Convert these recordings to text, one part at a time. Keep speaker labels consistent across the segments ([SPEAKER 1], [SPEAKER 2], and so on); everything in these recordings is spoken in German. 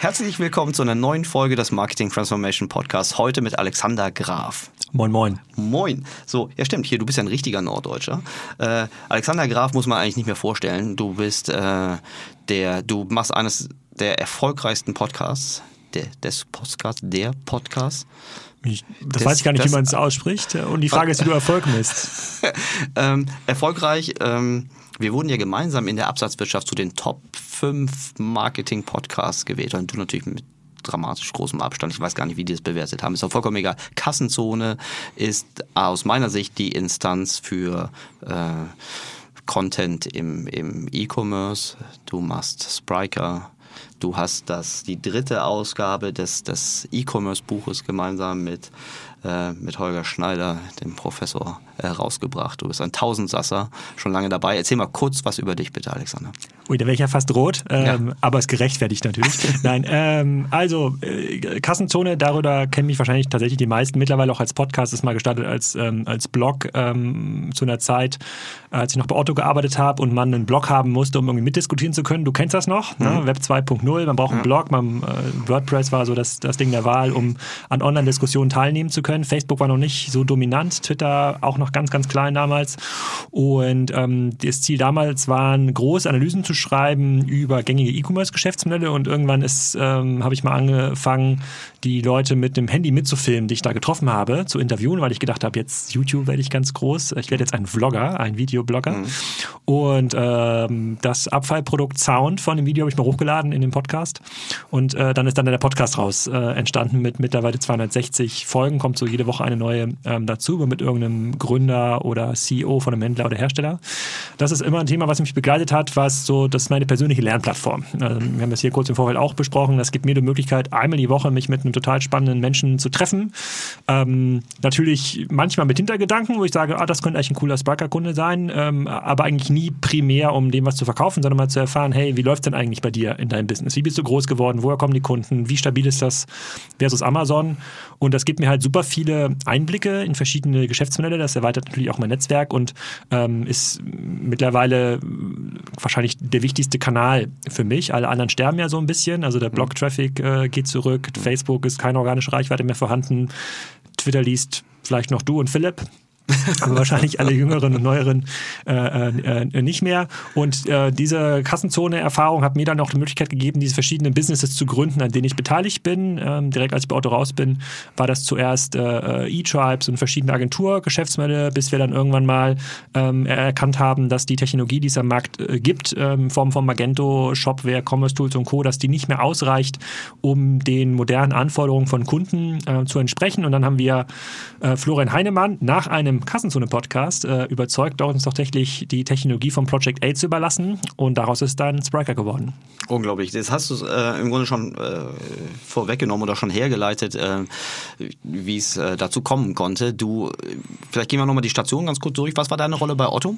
[SPEAKER 1] Herzlich willkommen zu einer neuen Folge des Marketing Transformation Podcasts. Heute mit Alexander Graf.
[SPEAKER 2] Moin, moin.
[SPEAKER 1] Moin. So, ja stimmt, hier, du bist ja ein richtiger Norddeutscher. Äh, Alexander Graf muss man eigentlich nicht mehr vorstellen. Du bist äh, der, du machst eines der erfolgreichsten Podcasts, der, des Podcasts, der Podcast.
[SPEAKER 2] Ich, das, das, weiß ich gar nicht, wie man es ausspricht. Und die Frage ist, wie du Erfolg misst.
[SPEAKER 1] ähm, erfolgreich, ähm, wir wurden ja gemeinsam in der Absatzwirtschaft zu den Top 5 Marketing-Podcasts gewählt. Und du natürlich mit dramatisch großem Abstand. Ich weiß gar nicht, wie die das bewertet haben. Ist auch vollkommen egal. Kassenzone ist aus meiner Sicht die Instanz für äh, Content im, im E-Commerce. Du machst Spriker. Du hast das, die dritte Ausgabe des, des E-Commerce-Buches gemeinsam mit, äh, mit Holger Schneider, dem Professor, herausgebracht. Du bist ein Tausendsasser, schon lange dabei. Erzähl mal kurz was über dich bitte, Alexander.
[SPEAKER 2] Ui, da wäre ich ja fast rot, ähm, ja. aber es gerechtfertigt natürlich. Nein, ähm, also äh, Kassenzone, darüber kennen mich wahrscheinlich tatsächlich die meisten. Mittlerweile auch als Podcast, ist mal gestartet als, ähm, als Blog ähm, zu einer Zeit, als ich noch bei Otto gearbeitet habe und man einen Blog haben musste, um irgendwie mitdiskutieren zu können. Du kennst das noch, ne? mhm. ne? Web 2.0, man braucht einen Blog, man, äh, WordPress war so das, das Ding der Wahl, um an Online-Diskussionen teilnehmen zu können. Facebook war noch nicht so dominant, Twitter auch noch ganz, ganz klein damals. Und ähm, das Ziel damals war, große Analysen zu schreiben über gängige E-Commerce-Geschäftsmodelle. Und irgendwann ist, ähm, habe ich mal angefangen, die Leute mit dem Handy mitzufilmen, die ich da getroffen habe, zu interviewen, weil ich gedacht habe, jetzt YouTube werde ich ganz groß. Ich werde jetzt ein Vlogger, ein Videoblogger. Mhm. Und ähm, das Abfallprodukt Sound von dem Video habe ich mal hochgeladen in den Podcast. Und äh, dann ist dann der Podcast raus äh, entstanden mit mittlerweile 260 Folgen. Kommt so jede Woche eine neue ähm, dazu, mit irgendeinem Gründer oder CEO von einem Händler oder Hersteller. Das ist immer ein Thema, was mich begleitet hat, was so, das ist meine persönliche Lernplattform. Also, wir haben das hier kurz im Vorfeld auch besprochen. Das gibt mir die Möglichkeit, einmal die Woche mich mit einem total spannenden Menschen zu treffen. Ähm, natürlich manchmal mit Hintergedanken, wo ich sage, ah, das könnte eigentlich ein cooler Sparker-Kunde sein, ähm, aber eigentlich nie primär, um dem was zu verkaufen, sondern mal zu erfahren, hey, wie läuft es denn eigentlich bei dir in deinem Business? Wie bist du groß geworden? Woher kommen die Kunden? Wie stabil ist das versus Amazon? Und das gibt mir halt super viele Einblicke in verschiedene Geschäftsmodelle. Das erweitert natürlich auch mein Netzwerk und ähm, ist mittlerweile wahrscheinlich der wichtigste Kanal für mich. Alle anderen sterben ja so ein bisschen. Also der Blog-Traffic äh, geht zurück, Facebook Facebook ist keine organische Reichweite mehr vorhanden. Twitter liest vielleicht noch du und Philipp aber wahrscheinlich alle Jüngeren und Neueren äh, äh, äh, nicht mehr. Und äh, diese Kassenzone-Erfahrung hat mir dann auch die Möglichkeit gegeben, diese verschiedenen Businesses zu gründen, an denen ich beteiligt bin. Ähm, direkt als ich bei Auto raus bin, war das zuerst äh, äh, E-Tribes und verschiedene Agenturgeschäftsmodelle, bis wir dann irgendwann mal ähm, erkannt haben, dass die Technologie, die es am Markt gibt, ähm, in Form von Magento, Shopware, Commerce Tools und Co., dass die nicht mehr ausreicht, um den modernen Anforderungen von Kunden zu entsprechen. Und dann haben wir Florian Heinemann nach einem Kassenzone-Podcast äh, überzeugt, uns tatsächlich die Technologie von Project A zu überlassen und daraus ist dann Spriker geworden.
[SPEAKER 1] Unglaublich. Das hast du äh, im Grunde schon äh, vorweggenommen oder schon hergeleitet, äh, wie es äh, dazu kommen konnte. Du, vielleicht gehen wir nochmal die Station ganz kurz durch. Was war deine Rolle bei Otto?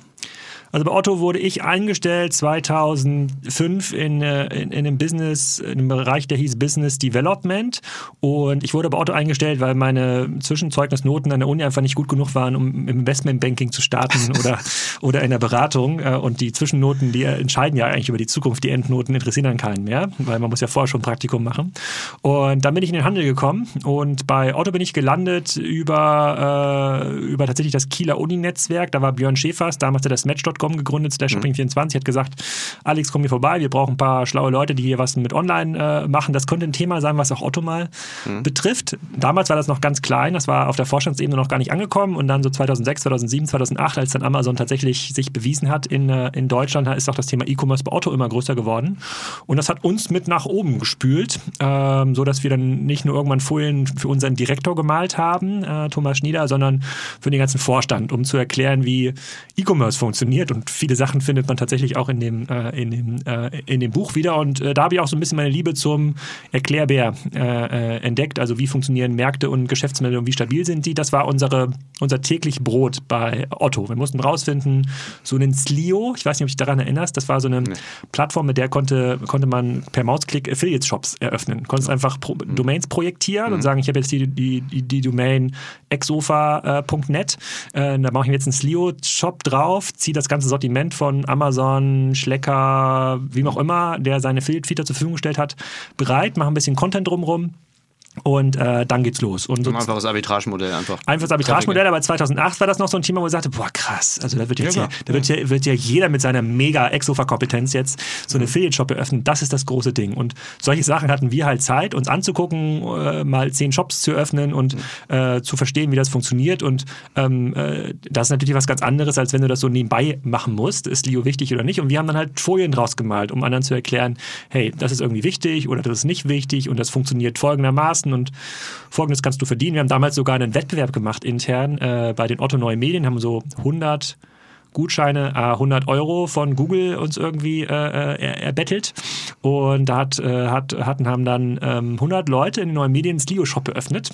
[SPEAKER 2] Also bei Otto wurde ich eingestellt 2005 in, äh, in, in einem Business, in einem Bereich, der hieß Business Development. Und ich wurde bei Otto eingestellt, weil meine Zwischenzeugnisnoten an der Uni einfach nicht gut genug waren, um im Investmentbanking zu starten oder, oder in der Beratung. Äh, und die Zwischennoten, die entscheiden ja eigentlich über die Zukunft. Die Endnoten interessieren dann keinen mehr, weil man muss ja vorher schon ein Praktikum machen. Und dann bin ich in den Handel gekommen und bei Otto bin ich gelandet über, äh, über tatsächlich das Kieler Uni-Netzwerk. Da war Björn Schäfers, damals der das Match.com Shopping.com gegründet, der Shopping24, hat gesagt, Alex, komm hier vorbei, wir brauchen ein paar schlaue Leute, die hier was mit online äh, machen. Das könnte ein Thema sein, was auch Otto mal mhm. betrifft. Damals war das noch ganz klein, das war auf der Vorstandsebene noch gar nicht angekommen und dann so 2006, 2007, 2008, als dann Amazon tatsächlich sich bewiesen hat in, äh, in Deutschland, ist auch das Thema E-Commerce bei Otto immer größer geworden und das hat uns mit nach oben gespült, ähm, so dass wir dann nicht nur irgendwann Folien für unseren Direktor gemalt haben, äh, Thomas Schnieder, sondern für den ganzen Vorstand, um zu erklären, wie E-Commerce funktioniert und viele Sachen findet man tatsächlich auch in dem, äh, in dem, äh, in dem Buch wieder. Und äh, da habe ich auch so ein bisschen meine Liebe zum Erklärbär äh, äh, entdeckt. Also wie funktionieren Märkte und Geschäftsmodelle und wie stabil sind die. Das war unsere, unser täglich Brot bei Otto. Wir mussten rausfinden, so einen Slio, ich weiß nicht, ob du dich daran erinnerst, das war so eine nee. Plattform, mit der konnte, konnte man per Mausklick Affiliate-Shops eröffnen. Konntest ja. einfach Pro mhm. Domains projektieren mhm. und sagen, ich habe jetzt die, die, die, die Domain exofa.net, da mache ich mir jetzt einen Slio-Shop drauf, ziehe das ganze Sortiment von Amazon, Schlecker, wie auch immer, der seine Affiliate-Feature zur Verfügung gestellt hat, bereit, mache ein bisschen Content drumherum und äh, dann geht's los. Und
[SPEAKER 1] so ein einfaches Arbitragemodell einfach.
[SPEAKER 2] Einfaches Arbitragemodell, aber 2008 war das noch so ein Thema, wo ich sagte, boah krass, also da wird jetzt ja, ja da wird ja, wird ja jeder mit seiner mega Exofa-Kompetenz jetzt so eine. Affiliate-Shop eröffnen. Das ist das große Ding. Und solche Sachen hatten wir halt Zeit, uns anzugucken, äh, mal zehn Shops zu öffnen und äh, zu verstehen, wie das funktioniert. Und ähm, äh, das ist natürlich was ganz anderes, als wenn du das so nebenbei machen musst. Ist Leo wichtig oder nicht? Und wir haben dann halt Folien draus gemalt, um anderen zu erklären, hey, das ist irgendwie wichtig oder das ist nicht wichtig und das funktioniert folgendermaßen lassen und folgendes kannst du verdienen. Wir haben damals sogar einen Wettbewerb gemacht intern äh, bei den Otto Neue Medien, haben so 100 Gutscheine, äh, 100 Euro von Google uns irgendwie äh, äh erbettelt. Und da hat, äh, hat, hatten, haben dann ähm, 100 Leute in den neuen Medien Slio Shop eröffnet.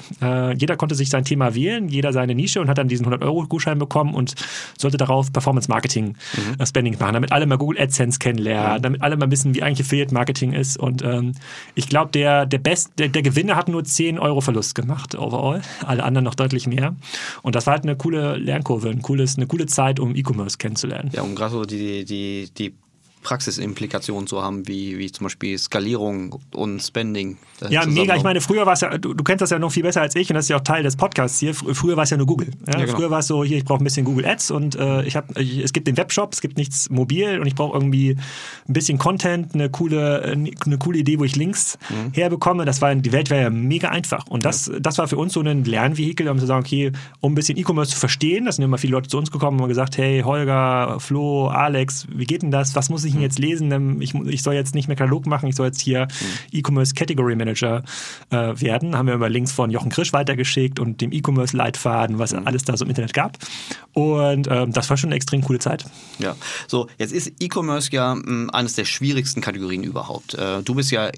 [SPEAKER 2] Jeder konnte sich sein Thema wählen, jeder seine Nische und hat dann diesen 100 Euro Gutschein bekommen und sollte darauf Performance Marketing mhm. Spending machen, damit alle mal Google AdSense kennenlernen, mhm. damit alle mal wissen, wie eigentlich Affiliate Marketing ist. Und ähm, ich glaube, der, der, Best, der, der Gewinner hat nur 10 Euro Verlust gemacht overall, alle anderen noch deutlich mehr. Und das war halt eine coole Lernkurve, ein cooles, eine coole Zeit, um E-Commerce anderes kennenzulernen.
[SPEAKER 1] Ja, um gerade so die, die, die Praxisimplikationen zu haben, wie, wie zum Beispiel Skalierung und Spending.
[SPEAKER 2] Äh, ja, mega. Ich meine, früher war es ja, du, du, kennst das ja noch viel besser als ich und das ist ja auch Teil des Podcasts hier. Früher war es ja nur Google. Ja? Ja, genau. Früher war es so, hier, ich brauche ein bisschen Google Ads und äh, ich habe, es gibt den Webshop, es gibt nichts mobil und ich brauche irgendwie ein bisschen Content, eine coole, eine coole Idee, wo ich Links mhm. herbekomme. Das war, die Welt war ja mega einfach. Und das, ja. das war für uns so ein Lernvehikel, um zu sagen, okay, um ein bisschen E-Commerce zu verstehen, da sind immer viele Leute zu uns gekommen und haben gesagt, hey, Holger, Flo, Alex, wie geht denn das? Was muss ich denn jetzt lesen, ich, ich soll jetzt nicht mehr Katalog machen, ich soll jetzt hier mhm. E-Commerce Category Manager äh, werden. Haben wir immer Links von Jochen Krisch weitergeschickt und dem E-Commerce Leitfaden, was mhm. alles da so im Internet gab. Und ähm, das war schon eine extrem coole Zeit.
[SPEAKER 1] Ja, so jetzt ist E-Commerce ja mh, hm, eines der schwierigsten Kategorien überhaupt. Äh, du bist ja äh,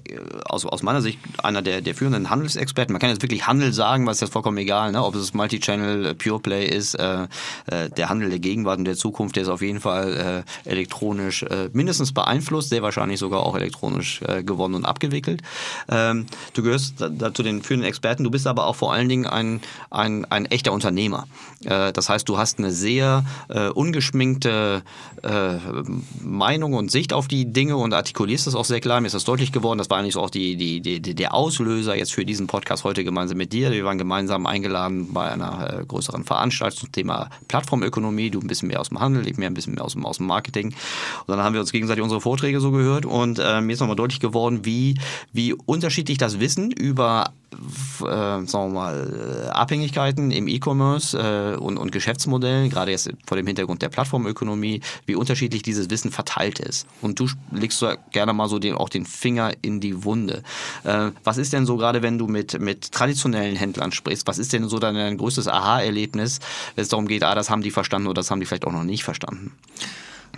[SPEAKER 1] aus, aus meiner Sicht einer der, der führenden Handelsexperten. Man kann jetzt wirklich Handel sagen, was ist jetzt vollkommen egal, ne? ob es Multichannel, äh, Pure Play ist, äh, äh, der Handel der Gegenwart und der Zukunft, der ist auf jeden Fall äh, elektronisch mindestens beeinflusst, sehr wahrscheinlich sogar auch elektronisch äh, gewonnen und abgewickelt. Ähm, du gehörst da, zu den führenden Experten, du bist aber auch vor allen Dingen ein, ein, ein echter Unternehmer. Äh, das heißt, du hast eine sehr äh, ungeschminkte äh, Meinung und Sicht auf die Dinge und artikulierst das auch sehr klar. Mir ist das deutlich geworden. Das war eigentlich auch die, die, die, der Auslöser jetzt für diesen Podcast heute gemeinsam mit dir. Wir waren gemeinsam eingeladen bei einer äh, größeren Veranstaltung zum Thema Plattformökonomie. Du ein bisschen mehr aus dem Handel, ich mehr ein bisschen mehr aus dem, aus dem Marketing. Und dann haben wir uns gegenseitig unsere Vorträge so gehört und äh, mir ist nochmal deutlich geworden, wie, wie unterschiedlich das Wissen über äh, sagen wir mal, äh, Abhängigkeiten im E-Commerce äh, und, und Geschäftsmodellen, gerade jetzt vor dem Hintergrund der Plattformökonomie, wie unterschiedlich dieses Wissen verteilt ist. Und du legst so gerne mal so den, auch den Finger in die Wunde. Äh, was ist denn so gerade, wenn du mit, mit traditionellen Händlern sprichst, was ist denn so dein größtes Aha-Erlebnis, wenn es darum geht, ah, das haben die verstanden oder das haben die vielleicht auch noch nicht verstanden?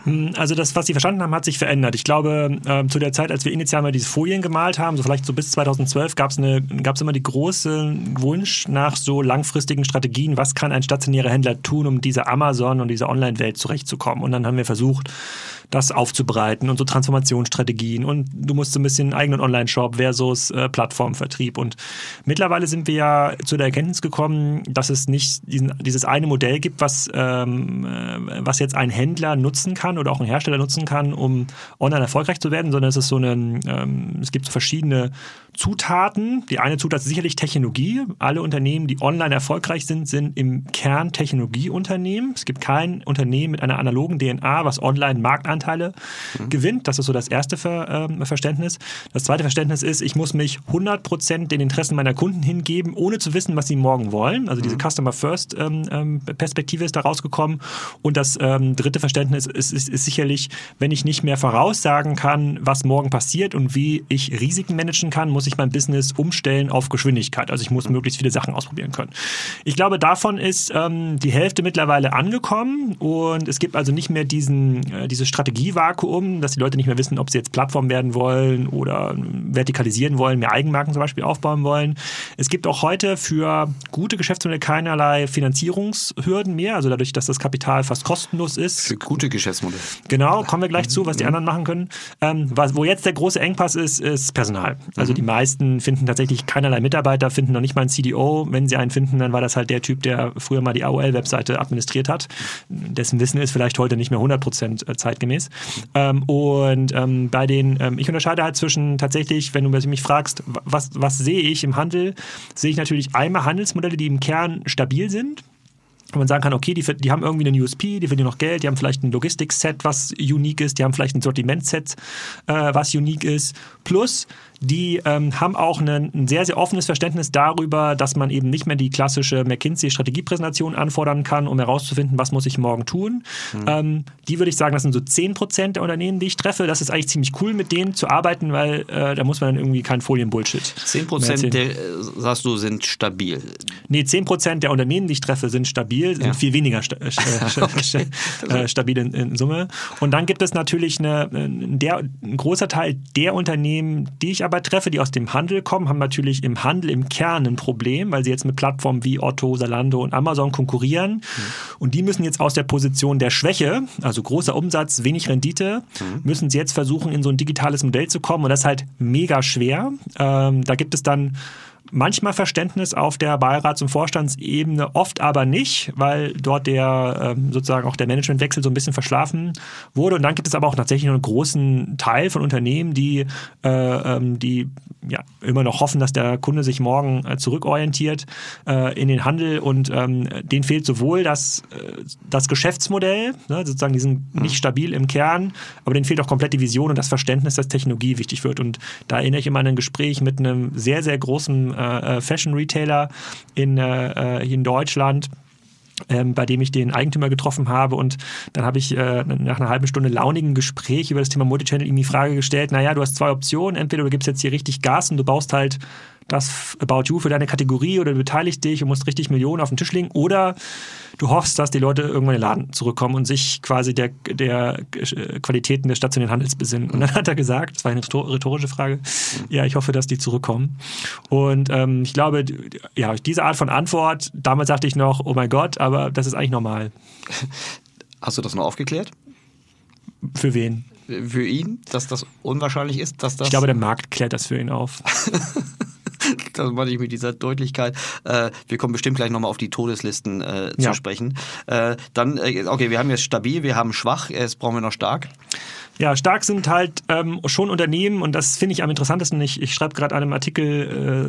[SPEAKER 2] Hm, also das, was sie verstanden haben, hat sich verändert. Ich glaube, äh, zu der Zeit, als wir initial mal diese Folien gemalt haben, so vielleicht so bis 2012, gab es immer die große Wunsch nach so langfristigen Strategien, was kann ein stationärer Händler tun, um diese Amazon und diese Online-Welt zurechtzukommen. Und dann haben wir versucht, das aufzubereiten und so Transformationsstrategien und du musst so ein bisschen eigenen Online-Shop versus äh, Plattformvertrieb. Und mittlerweile sind wir ja zu der Erkenntnis gekommen, dass es nicht diesen, dieses eine Modell gibt, was, ähm, äh, was jetzt ein Händler nutzen kann oder auch ein Hersteller nutzen kann, um online erfolgreich zu werden, sondern es ist so ein, ähm, es gibt so verschiedene Zutaten. Die eine Zutat ist sicherlich Technologie. Alle Unternehmen, die online erfolgreich sind, sind im Kern Technologieunternehmen. Es gibt kein Unternehmen mit einer analogen DNA, was online Marktanteile mhm. gewinnt. Das ist so das erste Ver, äh, Verständnis. Das zweite Verständnis ist, ich muss mich 100% den Interessen meiner Kunden hingeben, ohne zu wissen, was sie morgen wollen. Also diese mhm. Customer First ähm, ähm, Perspektive ist da rausgekommen. Und das ähm, dritte Verständnis ist, ist, ist sicherlich, wenn ich nicht mehr voraussagen kann, was morgen passiert und wie ich Risiken managen kann, muss ich mein Business umstellen auf Geschwindigkeit. Also ich muss möglichst viele Sachen ausprobieren können. Ich glaube, davon ist ähm, die Hälfte mittlerweile angekommen und es gibt also nicht mehr diesen, äh, dieses Strategievakuum, dass die Leute nicht mehr wissen, ob sie jetzt Plattform werden wollen oder vertikalisieren wollen, mehr Eigenmarken zum Beispiel aufbauen wollen. Es gibt auch heute für gute Geschäftsmodelle keinerlei Finanzierungshürden mehr, also dadurch, dass das Kapital fast kostenlos ist.
[SPEAKER 1] Für gute Geschäftsmodelle.
[SPEAKER 2] Genau, kommen wir gleich zu, was die anderen machen können. Ähm, was, wo jetzt der große Engpass ist, ist Personal. Also die meisten finden tatsächlich keinerlei Mitarbeiter, finden noch nicht mal einen CDO. Wenn sie einen finden, dann war das halt der Typ, der früher mal die AOL-Webseite administriert hat. Dessen Wissen ist vielleicht heute nicht mehr 100% äh, zeitgemäß. Ähm, und ähm, bei den, ähm, ich unterscheide halt zwischen tatsächlich, wenn du mich fragst, was, was sehe ich im Handel, sehe ich natürlich einmal Handelsmodelle, die im Kern stabil sind wo man sagen kann, okay, die, die haben irgendwie einen USP, die verdienen noch Geld, die haben vielleicht ein Logistik-Set, was unique ist, die haben vielleicht ein Sortiment-Set, äh, was unique ist. Plus, die ähm, haben auch ein, ein, sehr, sehr offenes Verständnis darüber, dass man eben nicht mehr die klassische McKinsey-Strategiepräsentation anfordern kann, um herauszufinden, was muss ich morgen tun. Mhm. Ähm, die würde ich sagen, das sind so 10% der Unternehmen, die ich treffe. Das ist eigentlich ziemlich cool, mit denen zu arbeiten, weil äh, da muss man dann irgendwie kein Folien-Bullshit.
[SPEAKER 1] 10% der, sagst du, sind stabil?
[SPEAKER 2] Nee, 10% der Unternehmen, die ich treffe, sind stabil, sind ja. viel weniger sta okay. äh, stabil in, in, Summe. Und dann gibt es natürlich eine, der, ein großer Teil der Unternehmen, die ich aber treffe, die aus dem Handel kommen, haben natürlich im Handel im Kern ein Problem, weil sie jetzt mit Plattformen wie Otto, Salando und Amazon konkurrieren. Mhm. Und die müssen jetzt aus der Position der Schwäche, also großer Umsatz, wenig Rendite, mhm. müssen sie jetzt versuchen, in so ein digitales Modell zu kommen. Und das ist halt mega schwer. Ähm, da gibt es dann manchmal Verständnis auf der Beirats- und Vorstandsebene, oft aber nicht, weil dort der ähm, sozusagen auch der Managementwechsel so ein bisschen verschlafen wurde. Und dann gibt es aber auch tatsächlich noch einen großen Teil von Unternehmen, die, äh, ähm, die ja, immer noch hoffen, dass der Kunde sich morgen äh, zurückorientiert äh, in den Handel und ähm, denen fehlt sowohl das, das Geschäftsmodell, ne, sozusagen die sind mhm. nicht stabil im Kern, aber denen fehlt auch komplett die Vision und das Verständnis, dass Technologie wichtig wird. Und da erinnere ich immer an ein Gespräch mit einem sehr, sehr großen äh, äh, Fashion-Retailer in, äh, in Deutschland, ähm, bei dem ich den Eigentümer getroffen habe. Und dann habe ich äh, nach einer halben Stunde launigen Gespräch über das Thema Multichannel ihm die Frage gestellt, naja, du hast zwei Optionen. Entweder du gibst jetzt hier richtig Gas und du baust halt das About You für deine Kategorie oder du beteiligst dich und musst richtig Millionen auf den Tisch legen oder du hoffst, dass die Leute irgendwann in den Laden zurückkommen und sich quasi der, der Qualitäten des stationären Handels besinnen. Und dann hat er gesagt, das war eine rhetorische Frage, ja, ich hoffe, dass die zurückkommen. Und ähm, ich glaube, ja, diese Art von Antwort, damals sagte ich noch, oh mein Gott, aber das ist eigentlich normal.
[SPEAKER 1] Hast du das noch aufgeklärt?
[SPEAKER 2] Für wen?
[SPEAKER 1] Für ihn, dass das unwahrscheinlich ist, dass das.
[SPEAKER 2] Ich glaube, der Markt klärt das für ihn auf.
[SPEAKER 1] das meine ich mit dieser Deutlichkeit. Äh, wir kommen bestimmt gleich nochmal auf die Todeslisten äh, zu ja. sprechen. Äh, dann, äh, okay, wir haben jetzt stabil, wir haben schwach, jetzt brauchen wir noch stark.
[SPEAKER 2] Ja, stark sind halt ähm, schon Unternehmen und das finde ich am interessantesten. Ich, ich schreibe gerade einen Artikel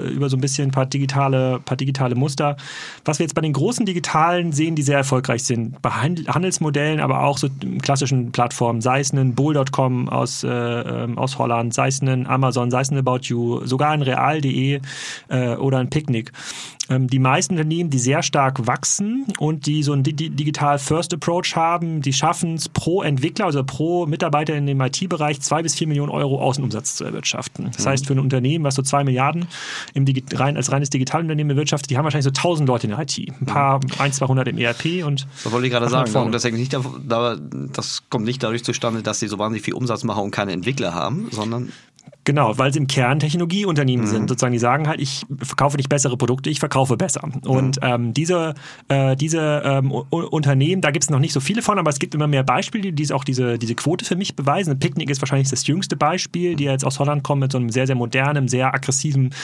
[SPEAKER 2] äh, über so ein bisschen ein paar digitale, paar digitale Muster. Was wir jetzt bei den großen Digitalen sehen, die sehr erfolgreich sind, bei Handelsmodellen, aber auch so klassischen Plattformen, sei es ein Bull.com aus, äh, ähm, aus Holland, sei es ein Amazon, sei es ein About You, sogar ein Real.de äh, oder ein Picknick. Ähm, die meisten Unternehmen, die sehr stark wachsen und die so einen Digital First Approach haben, die schaffen es pro Entwickler, also pro Mitarbeiter in dem IT-Bereich, zwei bis vier Millionen Euro Außenumsatz zu erwirtschaften. Das mhm. heißt, für ein Unternehmen, was so zwei Milliarden im rein, als reines Digitalunternehmen erwirtschaftet, die haben wahrscheinlich so tausend Leute in der IT. Ein paar, mhm. ein, 200 im ERP und.
[SPEAKER 1] Das wollte ich gerade sagen. Und das, nicht, das kommt nicht dadurch zustande, dass sie so wahnsinnig viel Umsatz machen und keine Entwickler haben, sondern
[SPEAKER 2] Genau, weil sie im Kern Technologieunternehmen mhm. sind. Sozusagen, die sagen halt, ich verkaufe nicht bessere Produkte, ich verkaufe besser. Und mhm. ähm, diese, äh, diese ähm, Unternehmen, da gibt es noch nicht so viele von, aber es gibt immer mehr Beispiele, die auch diese, diese Quote für mich beweisen. Picknick ist wahrscheinlich das jüngste Beispiel, die jetzt aus Holland kommen mit so einem sehr, sehr modernen, sehr aggressiven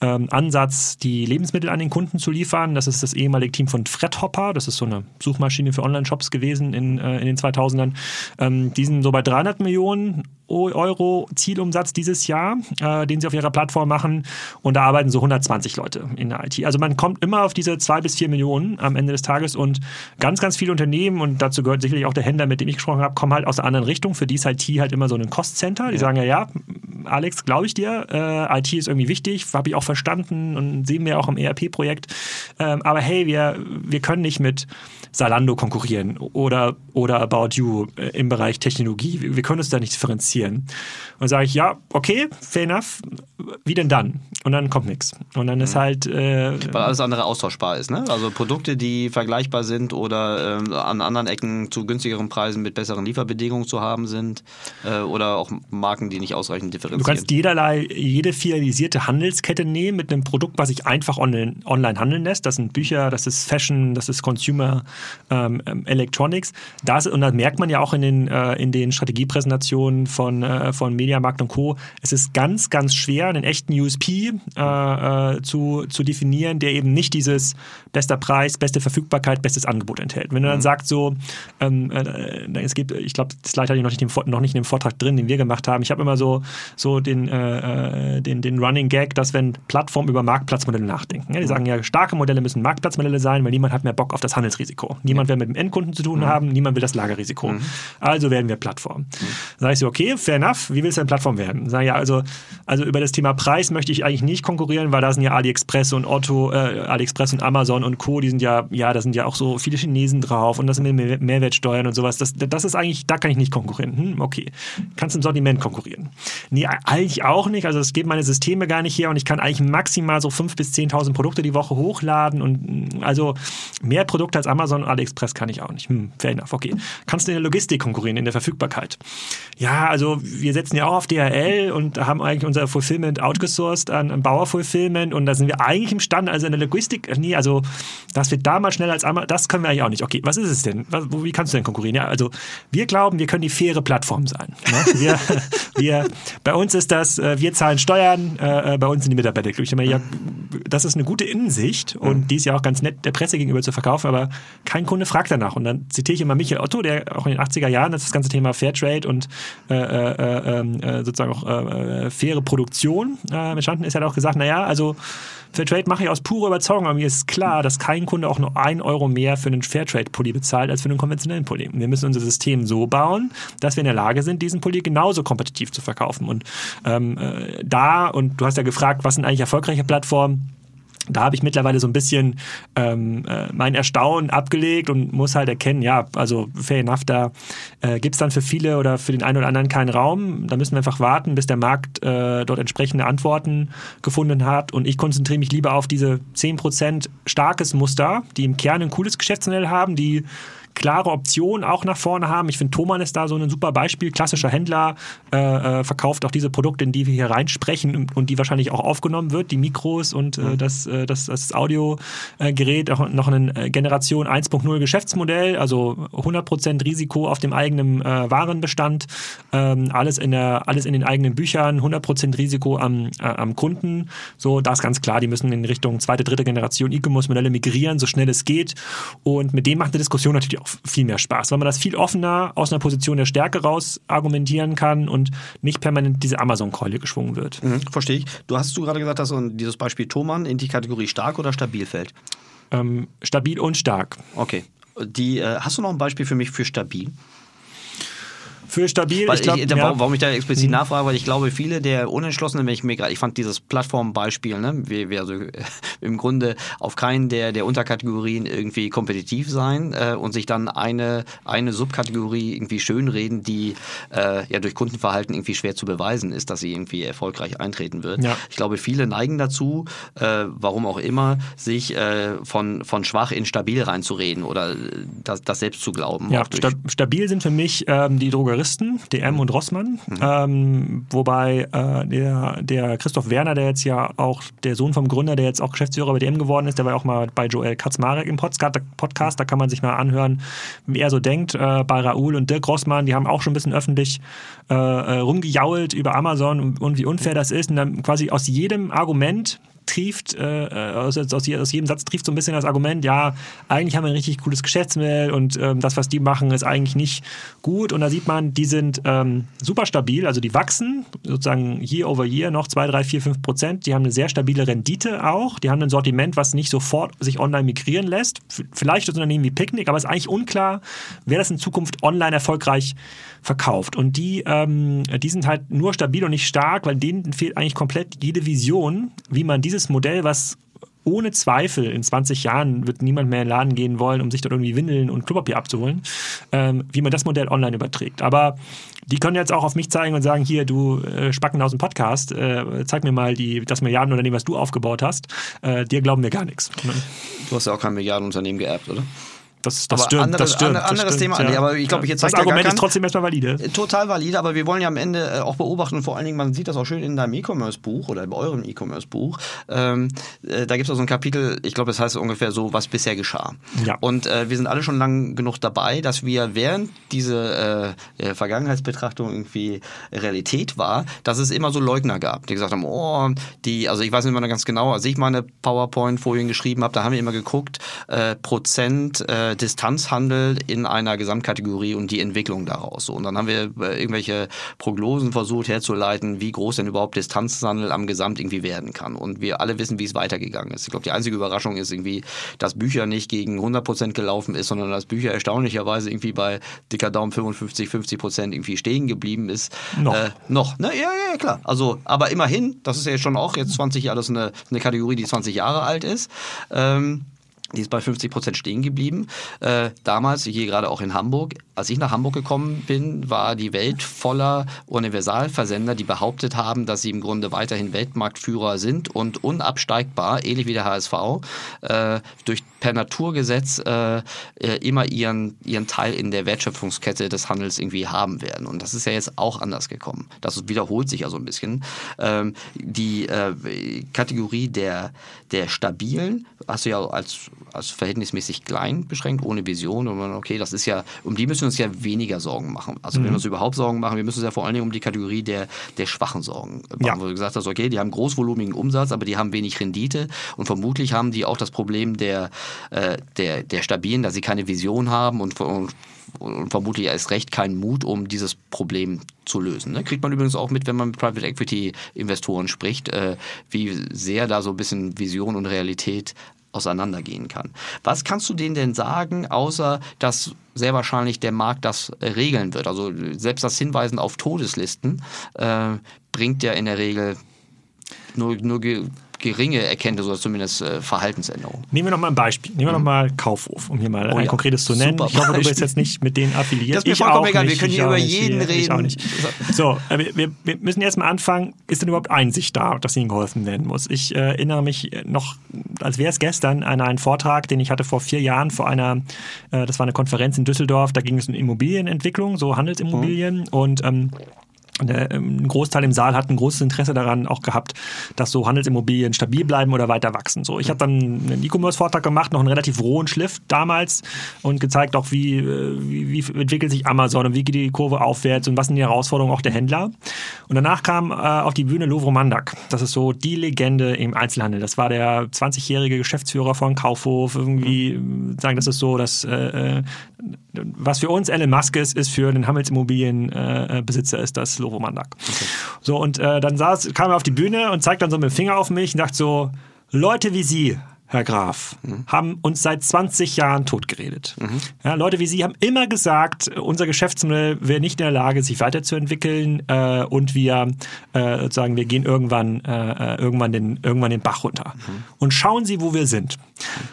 [SPEAKER 2] ähm, Ansatz, die Lebensmittel an den Kunden zu liefern. Das ist das ehemalige Team von Fredhopper, das ist so eine Suchmaschine für Online-Shops gewesen in, äh, in den 2000ern. Ähm, die sind so bei 300 Millionen Euro Zielumsatz dieses Jahr, äh, den sie auf ihrer Plattform machen. Und da arbeiten so 120 Leute in der IT. Also man kommt immer auf diese zwei bis vier Millionen am Ende des Tages und ganz, ganz viele Unternehmen, und dazu gehört sicherlich auch der Händler, mit dem ich gesprochen habe, kommen halt aus der anderen Richtung. Für die ist IT halt immer so ein Cost-Center. Die ja. sagen ja, ja, Alex, glaube ich dir. Äh, IT ist irgendwie wichtig, habe ich auch verstanden und sehen wir auch im ERP-Projekt. Ähm, aber hey, wir, wir können nicht mit Salando konkurrieren oder, oder About You äh, im Bereich Technologie. Wir, können uns da nicht differenzieren. Und dann sage ich, ja, okay, fair enough. Wie denn dann? Und dann kommt nichts. Und dann ist halt. Äh,
[SPEAKER 1] Weil alles andere austauschbar ist, ne? Also Produkte, die vergleichbar sind oder äh, an anderen Ecken zu günstigeren Preisen mit besseren Lieferbedingungen zu haben sind äh, oder auch Marken, die nicht ausreichend differenzieren.
[SPEAKER 2] Du kannst jederlei, jede filialisierte Handelskette nehmen mit einem Produkt, was sich einfach online, online handeln lässt. Das sind Bücher, das ist Fashion, das ist Consumer ähm, ähm Electronics. Das, und das merkt man ja auch in den, äh, in den Strategiepräsentationen von, äh, von Mediamarkt und Co. Es ist ganz, ganz schwer, einen echten USP äh, äh, zu, zu definieren, der eben nicht dieses bester Preis, beste Verfügbarkeit, bestes Angebot enthält. Wenn du dann mhm. sagst so, ähm, äh, es gibt, ich glaube, das Slide hatte ich noch nicht, im, noch nicht in dem Vortrag drin, den wir gemacht haben. Ich habe immer so, so den, äh, äh, den, den Running Gag, dass wenn Plattformen über Marktplatzmodelle nachdenken. Ja, die mhm. sagen ja, starke Modelle müssen Marktplatzmodelle sein, weil niemand hat mehr Bock auf das Handelsrisiko. Niemand will mit dem Endkunden zu tun mhm. haben, niemand will das Lagerrisiko. Mhm. Also werden wir Plattform. Mhm. Sag ich so, okay, fair enough, wie willst du eine Plattform werden? Sag ich ja, also, also über das Thema Preis möchte ich eigentlich nicht konkurrieren, weil da sind ja AliExpress und Otto, äh, AliExpress und Amazon und Co., die sind ja, ja, da sind ja auch so viele Chinesen drauf und das sind Mehr Mehrwertsteuern und sowas. Das, das ist eigentlich, da kann ich nicht konkurrieren. Hm, okay. Kannst im Sortiment konkurrieren. Nee, eigentlich auch nicht. Also es geht meine Systeme gar nicht her und ich kann eigentlich maximal so 5.000 bis 10.000 Produkte die Woche hochladen und also mehr Produkte als Amazon und AliExpress kann ich auch nicht. Hm, fair enough, okay. Kannst du in der Logistik konkurrieren, in der Verfügbarkeit? Ja, also wir setzen ja auch auf DHL und haben eigentlich unser Fulfillment outgesourced an, an Bauer Fulfillment und da sind wir eigentlich im Stand, also in der Logistik, nee, also das wird da mal schneller als Amazon, das können wir eigentlich auch nicht. Okay, was ist es denn? Was, wie kannst du denn konkurrieren? Ja, also wir glauben, wir können die faire Plattform sein. Ne? Wir, wir, bei uns ist das, äh, wir zahlen Steuern, äh, äh, bei uns sind die Mitarbeiter glücklich. Ich meine, ja, das ist eine gute Innensicht und mhm. die ist ja auch ganz nett der Presse gegenüber zu verkaufen, aber kein Kunde fragt danach. Und dann zitiere ich immer Michael Otto, der auch in den 80er Jahren das ganze Thema Fairtrade und äh, äh, ähm, äh, sozusagen auch faire Produktion äh, entstanden ist, hat auch gesagt, naja, also Fairtrade mache ich aus purer Überzeugung, aber mir ist klar, dass kein Kunde auch nur ein Euro mehr für einen Fairtrade-Pulli bezahlt als für einen konventionellen Pulli. Wir müssen unser System so bauen, dass wir in der Lage sind, diesen Pulli genauso kompetitiv zu verkaufen. Und ähm, äh, da, und du hast ja gefragt, was sind eigentlich erfolgreiche Plattformen? da habe ich mittlerweile so ein bisschen ähm, äh, mein Erstaunen abgelegt und muss halt erkennen, ja, also fair enough, da äh, gibt es dann für viele oder für den einen oder anderen keinen Raum. Da müssen wir einfach warten, bis der Markt äh, dort entsprechende Antworten gefunden hat. Und ich konzentriere mich lieber auf diese 10% starkes Muster, die im Kern ein cooles Geschäftsmodell haben, die klare Optionen auch nach vorne haben. Ich finde, Thomann ist da so ein super Beispiel. Klassischer Händler äh, äh, verkauft auch diese Produkte, in die wir hier reinsprechen und die wahrscheinlich auch aufgenommen wird, die Mikros und äh, mhm. das, äh, das, das Audiogerät, auch noch ein äh, Generation 1.0 Geschäftsmodell, also 100% Risiko auf dem eigenen äh, Warenbestand, ähm, alles, in der, alles in den eigenen Büchern, 100% Risiko am, am Kunden. So, da ist ganz klar, die müssen in Richtung zweite, dritte Generation E-Commerce-Modelle migrieren, so schnell es geht. Und mit dem macht eine Diskussion natürlich auch viel mehr Spaß, weil man das viel offener aus einer Position der Stärke raus argumentieren kann und nicht permanent diese Amazon-Keule geschwungen wird.
[SPEAKER 1] Mhm, verstehe ich. Du hast du gerade gesagt, dass dieses Beispiel Thomann in die Kategorie stark oder stabil fällt?
[SPEAKER 2] Ähm, stabil und stark.
[SPEAKER 1] Okay. Die, äh, hast du noch ein Beispiel für mich für stabil?
[SPEAKER 2] Für stabil.
[SPEAKER 1] ich glaub, ich, ja. Warum ich da explizit mhm. nachfrage, weil ich glaube, viele der Unentschlossenen, wenn ich mir gerade, ich fand dieses Plattformbeispiel, ne, wir, wir also im Grunde auf keinen der, der Unterkategorien irgendwie kompetitiv sein äh, und sich dann eine, eine Subkategorie irgendwie schönreden, die äh, ja durch Kundenverhalten irgendwie schwer zu beweisen ist, dass sie irgendwie erfolgreich eintreten wird. Ja. Ich glaube, viele neigen dazu, äh, warum auch immer, sich äh, von, von schwach in stabil reinzureden oder äh, das, das selbst zu glauben.
[SPEAKER 2] Ja, stabil sind für mich ähm, die Drogeristen Floristen, DM und Rossmann. Mhm. Ähm, wobei äh, der, der Christoph Werner, der jetzt ja auch der Sohn vom Gründer, der jetzt auch Geschäftsführer bei DM geworden ist, der war auch mal bei Joel Katzmarek im Podcast. Da kann man sich mal anhören, wie er so denkt. Äh, bei Raoul und Dirk Rossmann, die haben auch schon ein bisschen öffentlich äh, äh rumgejault über Amazon und, und wie unfair das ist. Und dann quasi aus jedem Argument trieft, äh, aus, aus, aus, jedem Satz trieft so ein bisschen das Argument, ja, eigentlich haben wir ein richtig cooles Geschäftsmodell und ähm, das, was die machen, ist eigentlich nicht gut. Und da sieht man, die sind ähm, super stabil, also die wachsen sozusagen year over year noch 2, 3, 4, 5 Prozent. Die haben eine sehr stabile Rendite auch. Die haben ein Sortiment, was nicht sofort sich online migrieren lässt. Vielleicht das Unternehmen wie Picnic, aber es ist eigentlich unklar, wer das in Zukunft online erfolgreich verkauft. Und die, ähm, die sind halt nur stabil und nicht stark, weil denen fehlt eigentlich komplett jede Vision, wie man dieses Modell, was ohne Zweifel in 20 Jahren wird niemand mehr in den Laden gehen wollen, um sich dort irgendwie Windeln und Klopapier abzuholen, ähm, wie man das Modell online überträgt. Aber die können jetzt auch auf mich zeigen und sagen, hier, du äh, Spacken aus dem Podcast, äh, zeig mir mal die, das Milliardenunternehmen, was du aufgebaut hast. Äh, dir glauben wir gar nichts.
[SPEAKER 1] Du hast ja auch kein Milliardenunternehmen geerbt, oder?
[SPEAKER 2] Das, das, stimmt,
[SPEAKER 1] andere,
[SPEAKER 2] das stimmt.
[SPEAKER 1] Andere, anderes
[SPEAKER 2] das stimmt,
[SPEAKER 1] Thema.
[SPEAKER 2] ja.
[SPEAKER 1] Nee, aber ich glaube, ich
[SPEAKER 2] das Argument ist trotzdem erstmal valide.
[SPEAKER 1] Äh, total valide, aber wir wollen ja am Ende äh, auch beobachten und vor allen Dingen, man sieht das auch schön in deinem E-Commerce-Buch oder in eurem E-Commerce-Buch. Ähm, äh, da gibt es auch so ein Kapitel, ich glaube, das heißt ungefähr so, was bisher geschah.
[SPEAKER 2] Ja.
[SPEAKER 1] Und äh, wir sind alle schon lang genug dabei, dass wir während diese äh, Vergangenheitsbetrachtung irgendwie Realität war, dass es immer so Leugner gab, die gesagt haben, oh, die, also ich weiß nicht mehr ganz genau, als ich meine PowerPoint-Folien geschrieben habe, da haben wir immer geguckt, äh, Prozent äh, Distanzhandel in einer Gesamtkategorie und die Entwicklung daraus. So, und dann haben wir äh, irgendwelche Prognosen versucht herzuleiten, wie groß denn überhaupt Distanzhandel am Gesamt irgendwie werden kann. Und wir alle wissen, wie es weitergegangen ist. Ich glaube, die einzige Überraschung ist irgendwie, dass Bücher nicht gegen 100 Prozent gelaufen ist, sondern dass Bücher erstaunlicherweise irgendwie bei dicker Daumen 55, 50 Prozent irgendwie stehen geblieben ist.
[SPEAKER 2] Noch.
[SPEAKER 1] Äh, noch, ne? Ja, ja, klar. Also, aber immerhin, das ist ja schon auch jetzt 20 Jahre, das ist eine, eine Kategorie, die 20 Jahre alt ist. Ähm, die ist bei 50 Prozent stehen geblieben. Äh, damals, hier gerade auch in Hamburg, als ich nach Hamburg gekommen bin, war die Welt voller Universalversender, die behauptet haben, dass sie im Grunde weiterhin Weltmarktführer sind und unabsteigbar, ähnlich wie der HSV, äh, durch per Naturgesetz äh, äh, immer ihren, ihren Teil in der Wertschöpfungskette des Handels irgendwie haben werden. Und das ist ja jetzt auch anders gekommen. Das wiederholt sich ja so ein bisschen. Ähm, die äh, Kategorie der, der Stabilen hast du ja als, als verhältnismäßig klein beschränkt, ohne Vision. Und man, okay, das ist ja, um die müssen wir uns ja weniger Sorgen machen. Also wenn wir uns überhaupt Sorgen machen, wir müssen uns ja vor allen Dingen um die Kategorie der, der schwachen Sorgen machen.
[SPEAKER 2] Ja.
[SPEAKER 1] Wo du gesagt hast, okay, die haben großvolumigen Umsatz, aber die haben wenig Rendite. Und vermutlich haben die auch das Problem der, äh, der, der Stabilen, dass sie keine Vision haben und, und und vermutlich erst recht keinen Mut, um dieses Problem zu lösen. Ne? Kriegt man übrigens auch mit, wenn man mit Private Equity Investoren spricht, äh, wie sehr da so ein bisschen Vision und Realität auseinandergehen kann. Was kannst du denen denn sagen, außer dass sehr wahrscheinlich der Markt das äh, regeln wird? Also selbst das Hinweisen auf Todeslisten äh, bringt ja in der Regel nur, nur geringe Erkenntnisse oder zumindest äh, Verhaltensänderungen.
[SPEAKER 2] Nehmen wir noch mal ein Beispiel. Nehmen wir noch mal Kaufhof, um hier mal
[SPEAKER 1] Oh
[SPEAKER 2] ein
[SPEAKER 1] ja.
[SPEAKER 2] konkretes zu nennen.
[SPEAKER 1] Super
[SPEAKER 2] ich hoffe, du bist
[SPEAKER 1] Beispiel.
[SPEAKER 2] jetzt nicht mit denen affiliiert.
[SPEAKER 1] Das ist mir
[SPEAKER 2] ich
[SPEAKER 1] vollkommen egal. Wir können
[SPEAKER 2] ich
[SPEAKER 1] hier über jeden
[SPEAKER 2] hier, Ich auch
[SPEAKER 1] reden.
[SPEAKER 2] nicht. So, äh, wir, wir, müssen jetzt mal anfangen. Ist denn überhaupt Einsicht da, dass Ihnen geholfen werden muss? Ich äh, erinnere mich noch, als wäre es gestern, an einen Vortrag, den ich hatte vor vier Jahren vor einer, äh, das war eine Konferenz in Düsseldorf, da ging es um Immobilienentwicklung, so Handelsimmobilien und ähm, der, ähm, ein Großteil im Saal hat ein großes Interesse daran auch gehabt, dass so Handelsimmobilien stabil bleiben oder weiter wachsen. So, ich habe dann einen E-Commerce-Vortrag gemacht, noch einen relativ rohen Schliff damals und gezeigt auch, wie, äh, wie, wie entwickelt sich Amazon und wie geht die Kurve aufwärts und was sind die Herausforderungen auch der Händler. Und danach kam äh, auf die Bühne Lovro Mandak. Das ist so die Legende im Einzelhandel. Das war der 20-jährige Geschäftsführer von Kaufhof. Irgendwie äh, sagen, das ist so, dass äh, äh, was für uns Elon Musk ist, ist für den Handelsimmobilienbesitzer äh, Besitzer ist das Lovo Mandak. So, und äh, dann saß, kam er auf die Bühne und zeigt dann so mit dem Finger auf mich und sagt so, Leute wie Sie, Herr Graf, haben uns seit 20 Jahren totgeredet. Ja, Leute wie Sie haben immer gesagt, unser Geschäftsmodell wäre nicht in der Lage, sich weiterzuentwickeln äh, und wir äh, sozusagen, wir gehen irgendwann, äh, irgendwann, den, irgendwann den Bach runter. Und schauen Sie, wo wir sind.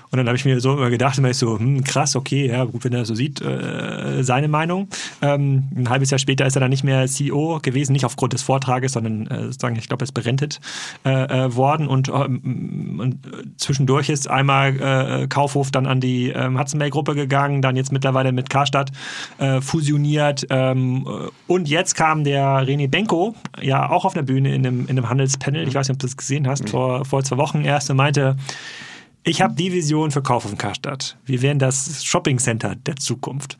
[SPEAKER 2] Und dann habe ich mir so immer gedacht, immer so, hm, krass, okay, ja, gut, wenn er das so sieht, äh, seine Meinung. Ähm, ein halbes Jahr später ist er dann nicht mehr CEO gewesen, nicht aufgrund des Vortrages, sondern äh, sozusagen, ich glaube, er ist berentet äh, äh, worden und, ähm, und zwischendurch ist einmal äh, Kaufhof dann an die ähm, Hudson Bay Gruppe gegangen, dann jetzt mittlerweile mit Karstadt äh, fusioniert ähm, äh, und jetzt kam der René Benko ja auch auf der Bühne in einem, in einem Handelspanel, ich weiß nicht, ob du das gesehen hast, vor, vor zwei Wochen erst und meinte, ich habe die Vision für Kaufhof Karstadt. Wir werden das Shopping Center der Zukunft.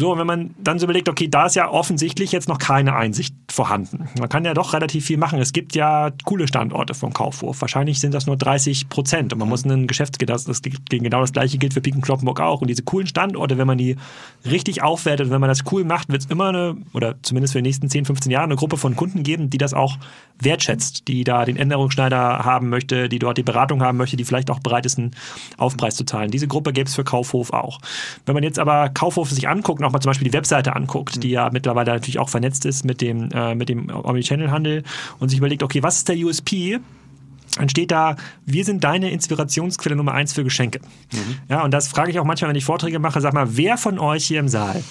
[SPEAKER 2] So, wenn man dann so überlegt, okay, da ist ja offensichtlich jetzt noch keine Einsicht vorhanden. Man kann ja doch relativ viel machen. Es gibt ja coole Standorte vom Kaufhof. Wahrscheinlich sind das nur 30 Prozent. Und man muss einen Geschäftsgedanken, das, genau das gleiche gilt für Pink Kloppenburg auch. Und diese coolen Standorte, wenn man die richtig aufwertet und wenn man das cool macht, wird es immer eine, oder zumindest für die nächsten 10, 15 Jahre, eine Gruppe von Kunden geben, die das auch wertschätzt, die da den Änderungsschneider haben möchte, die dort die Beratung haben möchte, die vielleicht auch bereit ist, einen Aufpreis zu zahlen. Diese Gruppe gäbe es für Kaufhof auch. Wenn man jetzt aber Kaufhof sich anguckt, nochmal zum Beispiel die Webseite anguckt, die ja mittlerweile natürlich auch vernetzt ist mit dem, äh, mit dem Omnichannel-Handel und sich überlegt, okay, was ist der USP? dann steht da, wir sind deine Inspirationsquelle Nummer eins für Geschenke. Mhm. Ja, und das frage ich auch manchmal, wenn ich Vorträge mache, sag mal, wer von euch hier im Saal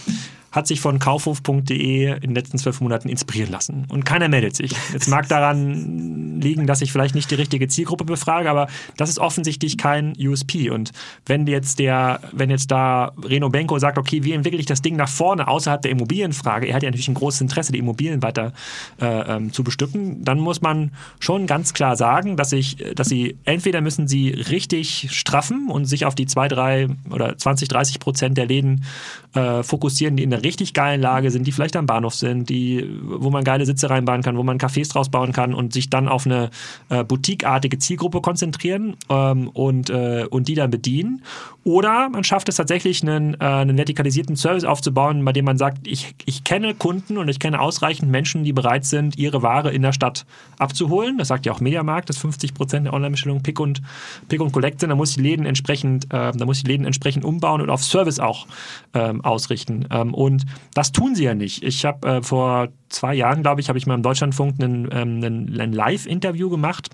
[SPEAKER 2] hat sich von kaufhof.de in den letzten zwölf Monaten inspirieren lassen. Und keiner meldet sich. Jetzt mag daran liegen, dass ich vielleicht nicht die richtige Zielgruppe befrage, aber das ist offensichtlich kein USP. Und wenn jetzt der, wenn jetzt da Reno Benko sagt, okay, wie entwickle ich das Ding nach vorne außerhalb der Immobilienfrage, er hat ja natürlich ein großes Interesse, die Immobilien weiter äh, ähm, zu bestücken, dann muss man schon ganz klar sagen, dass ich, dass sie entweder müssen sie richtig straffen und sich auf die zwei, drei oder 20, 30 Prozent der Läden äh, fokussieren, die in der richtig geilen Lage sind, die vielleicht am Bahnhof sind, die, wo man geile Sitze reinbauen kann, wo man Cafés draus bauen kann und sich dann auf eine äh, boutiqueartige Zielgruppe konzentrieren ähm, und, äh, und die dann bedienen. Oder man schafft es tatsächlich, einen, äh, einen vertikalisierten Service aufzubauen, bei dem man sagt, ich, ich kenne Kunden und ich kenne ausreichend Menschen, die bereit sind, ihre Ware in der Stadt abzuholen. Das sagt ja auch Mediamarkt, dass 50 Prozent der Online-Bestellungen Pick und, Pick und Collect sind. Da muss ich die Läden entsprechend, äh, da muss die Läden entsprechend umbauen und auf Service auch ähm, ausrichten. Ähm, und das tun sie ja nicht. Ich habe äh, vor zwei Jahren, glaube ich, habe ich mal im Deutschlandfunk einen, ähm, einen, ein Live-Interview gemacht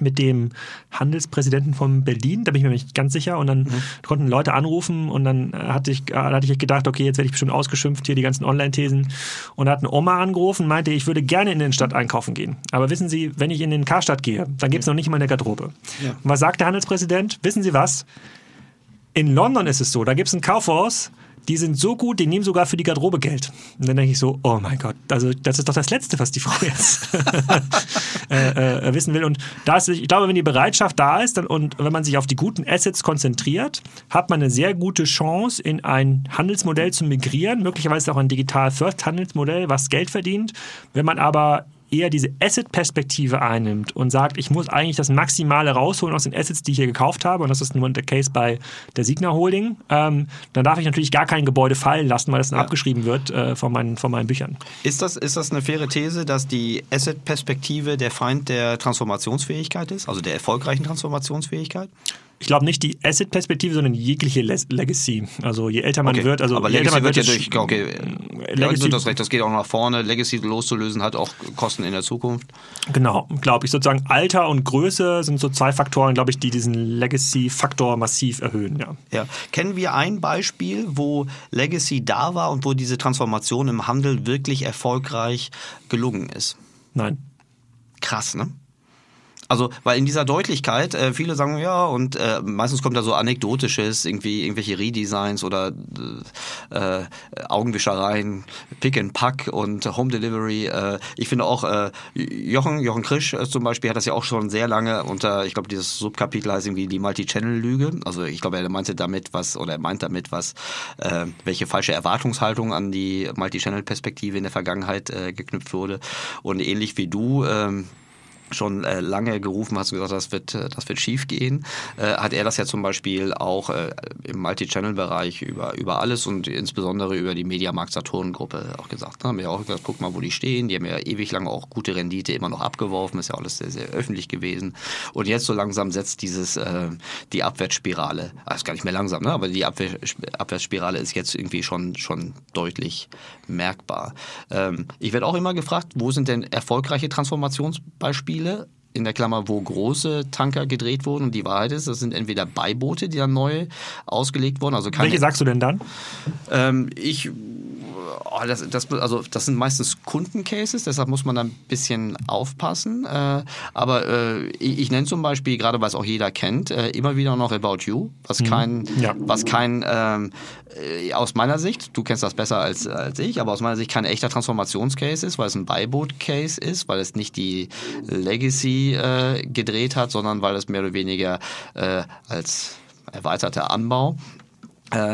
[SPEAKER 2] mit dem Handelspräsidenten von Berlin, da bin ich mir nicht ganz sicher. Und dann mhm. konnten Leute anrufen und dann hatte ich, äh, hatte ich gedacht, okay, jetzt werde ich bestimmt ausgeschimpft, hier die ganzen Online-Thesen. Und da hat eine Oma angerufen und meinte, ich würde gerne in den Stadt einkaufen gehen. Aber wissen Sie, wenn ich in den Karstadt gehe, dann gibt es noch nicht mal eine Garderobe. Ja. Und was sagt der Handelspräsident? Wissen Sie was? In London ist es so, da gibt es ein Kaufhaus, die sind so gut, die nehmen sogar für die Garderobe Geld. Und dann denke ich so, oh mein Gott, also das ist doch das Letzte, was die Frau jetzt äh, äh, wissen will. Und da ich glaube, wenn die Bereitschaft da ist dann, und wenn man sich auf die guten Assets konzentriert, hat man eine sehr gute Chance, in ein Handelsmodell zu migrieren, möglicherweise auch ein Digital-First-Handelsmodell, was Geld verdient. Wenn man aber eher diese Asset-Perspektive einnimmt und sagt, ich muss eigentlich das Maximale rausholen aus den Assets, die ich hier gekauft habe, und das ist nur der Case bei der Signa Holding, ähm, dann darf ich natürlich gar kein Gebäude fallen lassen, weil das dann ja. abgeschrieben wird äh, von, meinen, von meinen Büchern.
[SPEAKER 1] Ist das, ist das eine faire These, dass die Asset-Perspektive der Feind der Transformationsfähigkeit ist, also der erfolgreichen Transformationsfähigkeit?
[SPEAKER 2] Ich glaube nicht die Asset-Perspektive, sondern jegliche Legacy. Also je älter man
[SPEAKER 1] okay.
[SPEAKER 2] wird, also
[SPEAKER 1] aber Legacy wird, wird ja durch, okay, Legacy, ja, das recht, das geht auch nach vorne. Legacy loszulösen hat auch Kosten in der Zukunft.
[SPEAKER 2] Genau, glaube ich. Sozusagen Alter und Größe sind so zwei Faktoren, glaube ich, die diesen Legacy-Faktor massiv erhöhen. Ja.
[SPEAKER 1] ja. Kennen wir ein Beispiel, wo Legacy da war und wo diese Transformation im Handel wirklich erfolgreich gelungen ist?
[SPEAKER 2] Nein.
[SPEAKER 1] Krass, ne? Also, weil in dieser Deutlichkeit, äh, viele sagen ja, und äh, meistens kommt da so Anekdotisches, irgendwie irgendwelche Redesigns oder äh, Augenwischereien, Pick and Pack und Home Delivery. Äh, ich finde auch äh, Jochen, Jochen Krisch äh, zum Beispiel hat das ja auch schon sehr lange unter, ich glaube, dieses Subkapitel heißt irgendwie die Multi-Channel-Lüge. Also ich glaube, er meinte damit was, oder er meint damit was, äh, welche falsche Erwartungshaltung an die Multi-Channel-Perspektive in der Vergangenheit äh, geknüpft wurde. Und ähnlich wie du, ähm, schon äh, lange gerufen hast und gesagt, das wird, äh, das wird schief gehen, äh, hat er das ja zum Beispiel auch äh, im Multi-Channel-Bereich über, über alles und insbesondere über die Mediamarkt-Saturn-Gruppe auch gesagt. Ne? Haben wir auch gesagt, guck mal, wo die stehen. Die haben ja ewig lange auch gute Rendite immer noch abgeworfen, ist ja alles sehr, sehr öffentlich gewesen. Und jetzt so langsam setzt dieses, äh, die Abwärtsspirale, also ist gar nicht mehr langsam, ne? aber die Abwehr, Abwärtsspirale ist jetzt irgendwie schon, schon deutlich merkbar. Ähm, ich werde auch immer gefragt, wo sind denn erfolgreiche Transformationsbeispiele? Beispiele in der Klammer, wo große Tanker gedreht wurden. Und die Wahrheit ist, das sind entweder Beiboote, die dann neu ausgelegt wurden. Also
[SPEAKER 2] Welche sagst du denn dann?
[SPEAKER 1] Ähm, ich oh, das, das, also das sind meistens Kundencases, deshalb muss man da ein bisschen aufpassen. Äh, aber äh, ich, ich nenne zum Beispiel, gerade weil es auch jeder kennt, äh, immer wieder noch About You, was mhm. kein, ja. was kein ähm, äh, aus meiner Sicht, du kennst das besser als, als ich, aber aus meiner Sicht kein echter Transformationscase ist, weil es ein Beiboot-Case ist, weil es nicht die Legacy äh, gedreht hat, sondern weil es mehr oder weniger äh, als erweiterter Anbau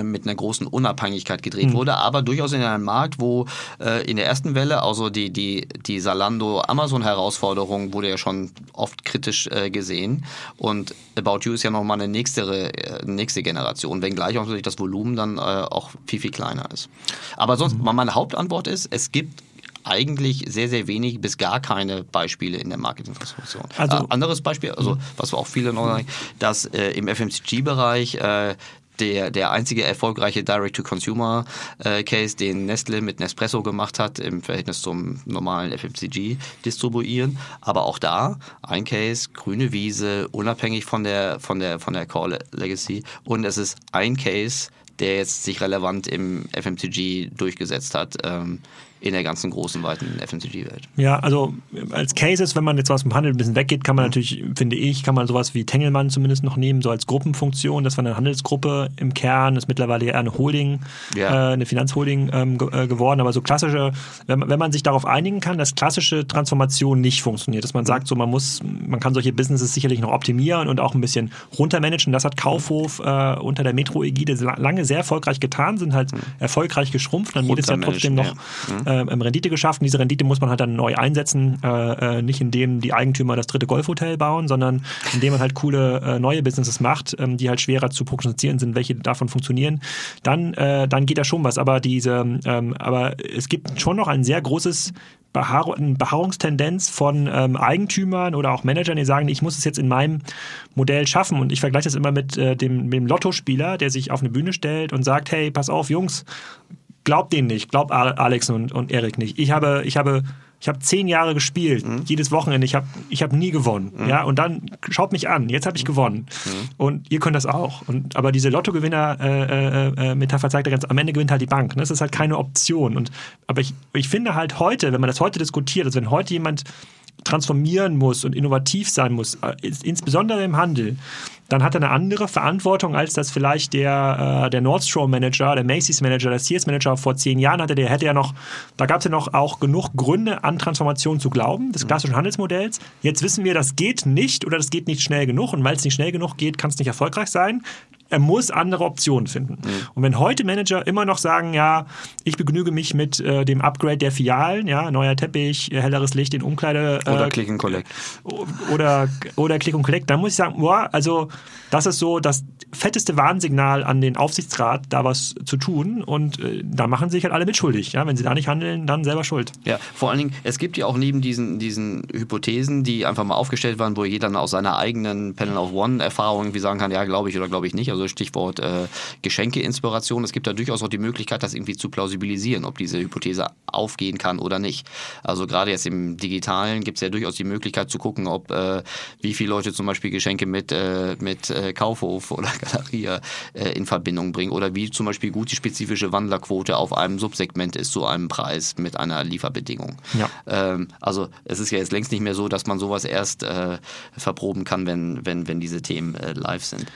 [SPEAKER 1] mit einer großen Unabhängigkeit gedreht mhm. wurde, aber durchaus in einem Markt, wo äh, in der ersten Welle, also die, die, die Salando-Amazon-Herausforderung wurde ja schon oft kritisch äh, gesehen und About You ist ja nochmal eine nächste, äh, nächste Generation, wenngleich auch natürlich das Volumen dann äh, auch viel, viel kleiner ist. Aber sonst, mhm. meine Hauptantwort ist, es gibt eigentlich sehr, sehr wenig bis gar keine Beispiele in der Marketingtransformation. Also, äh, anderes Beispiel, also mhm. was wir auch viele noch sagen, dass äh, im FMCG-Bereich äh, der, der einzige erfolgreiche Direct-to-Consumer-Case, den Nestle mit Nespresso gemacht hat, im Verhältnis zum normalen FMCG distribuieren. Aber auch da ein Case, grüne Wiese, unabhängig von der, von der, von der Core Legacy. Und es ist ein Case, der jetzt sich relevant im FMCG durchgesetzt hat. Ähm, in der ganzen großen, weiten FMCG-Welt.
[SPEAKER 2] Ja, also als Cases, wenn man jetzt aus dem Handel ein bisschen weggeht, kann man mhm. natürlich, finde ich, kann man sowas wie Tengelmann zumindest noch nehmen, so als Gruppenfunktion. Das war eine Handelsgruppe im Kern, ist mittlerweile eher eine Holding, ja. äh, eine Finanzholding ähm, ge äh, geworden. Aber so klassische, wenn, wenn, man sich darauf einigen kann, dass klassische Transformation nicht funktioniert, dass man mhm. sagt, so man muss, man kann solche Businesses sicherlich noch optimieren und auch ein bisschen runtermanagen. Das hat Kaufhof äh, unter der Metro-Ägide lange sehr erfolgreich getan, sind halt mhm. erfolgreich geschrumpft und jedes Jahr trotzdem noch ja. Äh, Rendite geschaffen. Diese Rendite muss man halt dann neu einsetzen, äh, äh, nicht indem die Eigentümer das dritte Golfhotel bauen, sondern indem man halt coole äh, neue Businesses macht, ähm, die halt schwerer zu prognostizieren sind, welche davon funktionieren. Dann, äh, dann geht da schon was. Aber diese, ähm, aber es gibt schon noch ein sehr großes Behaar Beharrungstendenz von ähm, Eigentümern oder auch Managern, die sagen, ich muss es jetzt in meinem Modell schaffen. Und ich vergleiche das immer mit, äh, dem, mit dem Lottospieler, der sich auf eine Bühne stellt und sagt, hey, pass auf, Jungs, glaub denen nicht, glaub Alex und, und Erik nicht. Ich habe, ich habe, ich habe zehn Jahre gespielt, mhm. jedes Wochenende. Ich habe, ich habe nie gewonnen. Mhm. Ja, und dann schaut mich an. Jetzt habe ich gewonnen. Mhm. Und ihr könnt das auch. Und aber diese Lottogewinner-Metapher äh, äh, zeigt ja ganz, am Ende gewinnt halt die Bank. Ne? Das ist halt keine Option. Und aber ich, ich finde halt heute, wenn man das heute diskutiert, also wenn heute jemand transformieren muss und innovativ sein muss, äh, insbesondere im Handel, dann hat er eine andere Verantwortung, als das vielleicht der, äh, der Nordstrom-Manager, der Macy's-Manager, der Sears-Manager vor zehn Jahren hatte. Der hätte ja noch, da gab es ja noch auch genug Gründe an Transformation zu glauben, des klassischen Handelsmodells. Jetzt wissen wir, das geht nicht oder das geht nicht schnell genug und weil es nicht schnell genug geht, kann es nicht erfolgreich sein er muss andere Optionen finden. Mhm. Und wenn heute Manager immer noch sagen, ja, ich begnüge mich mit äh, dem Upgrade der Filialen, ja, neuer Teppich, äh, helleres Licht in Umkleide.
[SPEAKER 1] Äh, oder Click and Collect.
[SPEAKER 2] Oder, oder Click and Collect, dann muss ich sagen, boah, also das ist so das fetteste Warnsignal an den Aufsichtsrat, da was zu tun. Und äh, da machen sich halt alle mitschuldig. Ja? Wenn sie da nicht handeln, dann selber schuld.
[SPEAKER 1] Ja, vor allen Dingen, es gibt ja auch neben diesen, diesen Hypothesen, die einfach mal aufgestellt waren, wo jeder dann aus seiner eigenen Panel of One-Erfahrung irgendwie sagen kann, ja, glaube ich oder glaube ich nicht. Also Stichwort äh, Geschenke-Inspiration. Es gibt da durchaus auch die Möglichkeit, das irgendwie zu plausibilisieren, ob diese Hypothese aufgehen kann oder nicht. Also gerade jetzt im Digitalen gibt es ja durchaus die Möglichkeit zu gucken, ob äh, wie viele Leute zum Beispiel Geschenke mit, äh, mit äh, Kaufhof oder Galerie äh, in Verbindung bringen oder wie zum Beispiel gut die spezifische Wandlerquote auf einem Subsegment ist zu einem Preis mit einer Lieferbedingung. Ja. Ähm, also es ist ja jetzt längst nicht mehr so, dass man sowas erst äh, verproben kann, wenn, wenn, wenn diese Themen live sind.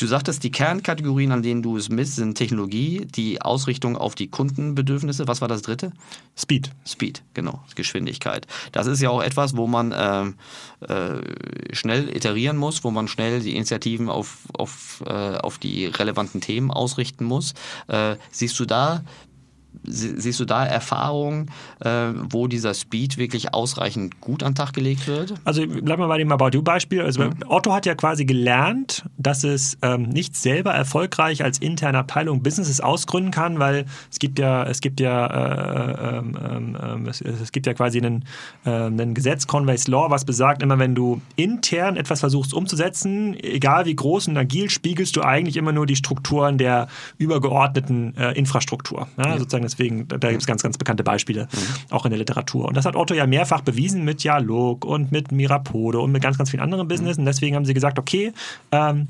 [SPEAKER 1] Du sagtest, die Kernkategorien, an denen du es misst, sind Technologie, die Ausrichtung auf die Kundenbedürfnisse. Was war das dritte?
[SPEAKER 2] Speed.
[SPEAKER 1] Speed, genau, Geschwindigkeit. Das ist ja auch etwas, wo man äh, äh, schnell iterieren muss, wo man schnell die Initiativen auf, auf, äh, auf die relevanten Themen ausrichten muss. Äh, siehst du da Siehst du da Erfahrungen, äh, wo dieser Speed wirklich ausreichend gut an den Tag gelegt wird?
[SPEAKER 2] Also bleiben wir bei dem About You-Beispiel. Also mhm. Otto hat ja quasi gelernt, dass es ähm, nicht selber erfolgreich als interne Abteilung Businesses ausgründen kann, weil es gibt ja, es gibt ja, äh, ähm, ähm, ähm es, es, gibt ja quasi einen, äh, einen Gesetz, Conway's Law, was besagt, immer wenn du intern etwas versuchst umzusetzen, egal wie groß und agil, spiegelst du eigentlich immer nur die Strukturen der übergeordneten äh, Infrastruktur. Ja, ja. Sozusagen Deswegen, da gibt es ganz, ganz bekannte Beispiele, mhm. auch in der Literatur. Und das hat Otto ja mehrfach bewiesen mit Dialog und mit Mirapode und mit ganz, ganz vielen anderen Business. Und deswegen haben sie gesagt, okay, ähm,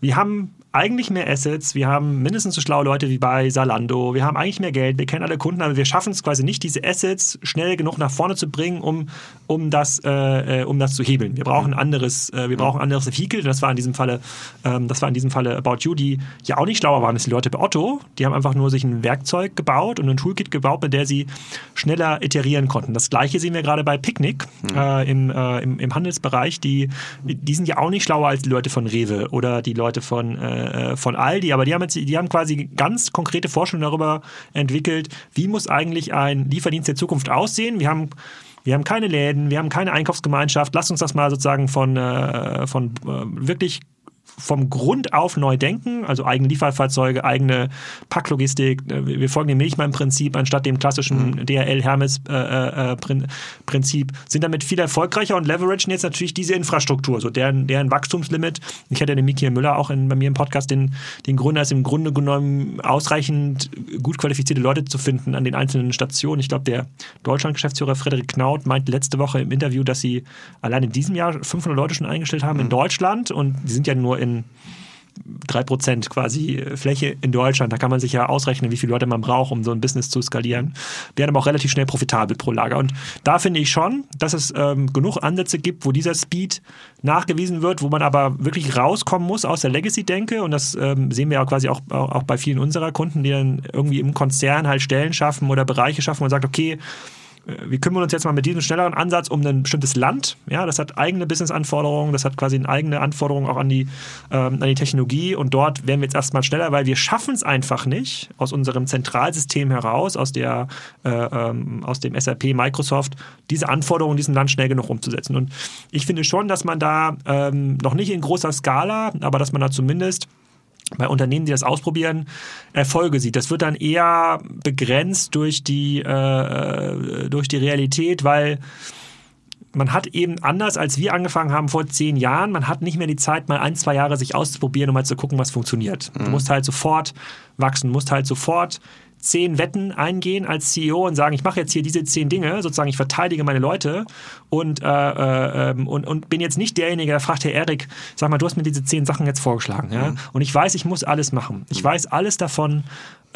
[SPEAKER 2] wir haben eigentlich mehr Assets, wir haben mindestens so schlaue Leute wie bei Salando, wir haben eigentlich mehr Geld, wir kennen alle Kunden, aber wir schaffen es quasi nicht, diese Assets schnell genug nach vorne zu bringen, um, um, das, äh, äh um das zu hebeln. Wir brauchen ein anderes, äh, wir brauchen anderes Vehikel. Das war in diesem Falle, ähm, das war in diesem Falle About You, die ja auch nicht schlauer waren als die Leute bei Otto. Die haben einfach nur sich ein Werkzeug gebaut und ein Toolkit gebaut, mit der sie schneller iterieren konnten. Das gleiche sehen wir gerade bei Picnic mhm. äh, im, äh, im, im Handelsbereich. Die, die sind ja auch nicht schlauer als die Leute von Rewe oder die Leute von äh, von Aldi, aber die haben, jetzt, die haben quasi ganz konkrete Forschungen darüber entwickelt, wie muss eigentlich ein Lieferdienst der Zukunft aussehen. Wir haben wir haben keine Läden, wir haben keine Einkaufsgemeinschaft. Lasst uns das mal sozusagen von, äh, von äh, wirklich vom Grund auf neu denken, also eigene Lieferfahrzeuge, eigene Packlogistik. Äh, wir folgen dem Milchmann-Prinzip anstatt dem klassischen mhm. DHL-Hermes-Prinzip, äh, sind damit viel erfolgreicher und leveragen jetzt natürlich diese Infrastruktur, so deren, deren Wachstumslimit. Ich hatte den Miki Müller auch in, bei mir im Podcast den, den Gründer, ist im Grunde genommen ausreichend gut qualifizierte Leute zu finden an den einzelnen Stationen. Ich glaube, der Deutschland-Geschäftsführer Frederik Knaut meinte letzte Woche im Interview, dass sie allein in diesem Jahr 500 Leute schon eingestellt haben mhm. in Deutschland und die sind ja nur in 3% quasi Fläche in Deutschland. Da kann man sich ja ausrechnen, wie viele Leute man braucht, um so ein Business zu skalieren. Werden aber auch relativ schnell profitabel pro Lager. Und da finde ich schon, dass es ähm, genug Ansätze gibt, wo dieser Speed nachgewiesen wird, wo man aber wirklich rauskommen muss aus der Legacy-Denke. Und das ähm, sehen wir ja quasi auch, auch bei vielen unserer Kunden, die dann irgendwie im Konzern halt Stellen schaffen oder Bereiche schaffen und sagt, okay, äh, wir kümmern uns jetzt mal mit diesem schnelleren Ansatz um ein bestimmtes Land. Ja, das hat eigene Business-Anforderungen, das hat quasi eine eigene Anforderung auch an die, ähm, an die Technologie und dort werden wir jetzt erstmal schneller, weil wir schaffen es einfach nicht aus unserem Zentralsystem heraus, aus, der, äh, ähm, aus dem SAP Microsoft, diese Anforderungen in diesem Land schnell genug umzusetzen. Und ich finde schon, dass man da ähm, noch nicht in großer Skala, aber dass man da zumindest bei Unternehmen, die das ausprobieren, Erfolge sieht. Das wird dann eher begrenzt durch die, äh, durch die Realität, weil man hat eben anders, als wir angefangen haben vor zehn Jahren, man hat nicht mehr die Zeit, mal ein, zwei Jahre sich auszuprobieren, um mal zu gucken, was funktioniert. Mhm. Du musst halt sofort wachsen, musst halt sofort zehn Wetten eingehen als CEO und sagen, ich mache jetzt hier diese zehn Dinge, sozusagen, ich verteidige meine Leute und, äh, äh, ähm, und, und bin jetzt nicht derjenige, der fragt, Herr Erik, sag mal, du hast mir diese zehn Sachen jetzt vorgeschlagen. Ja? Mhm. Und ich weiß, ich muss alles machen. Ich mhm. weiß alles davon,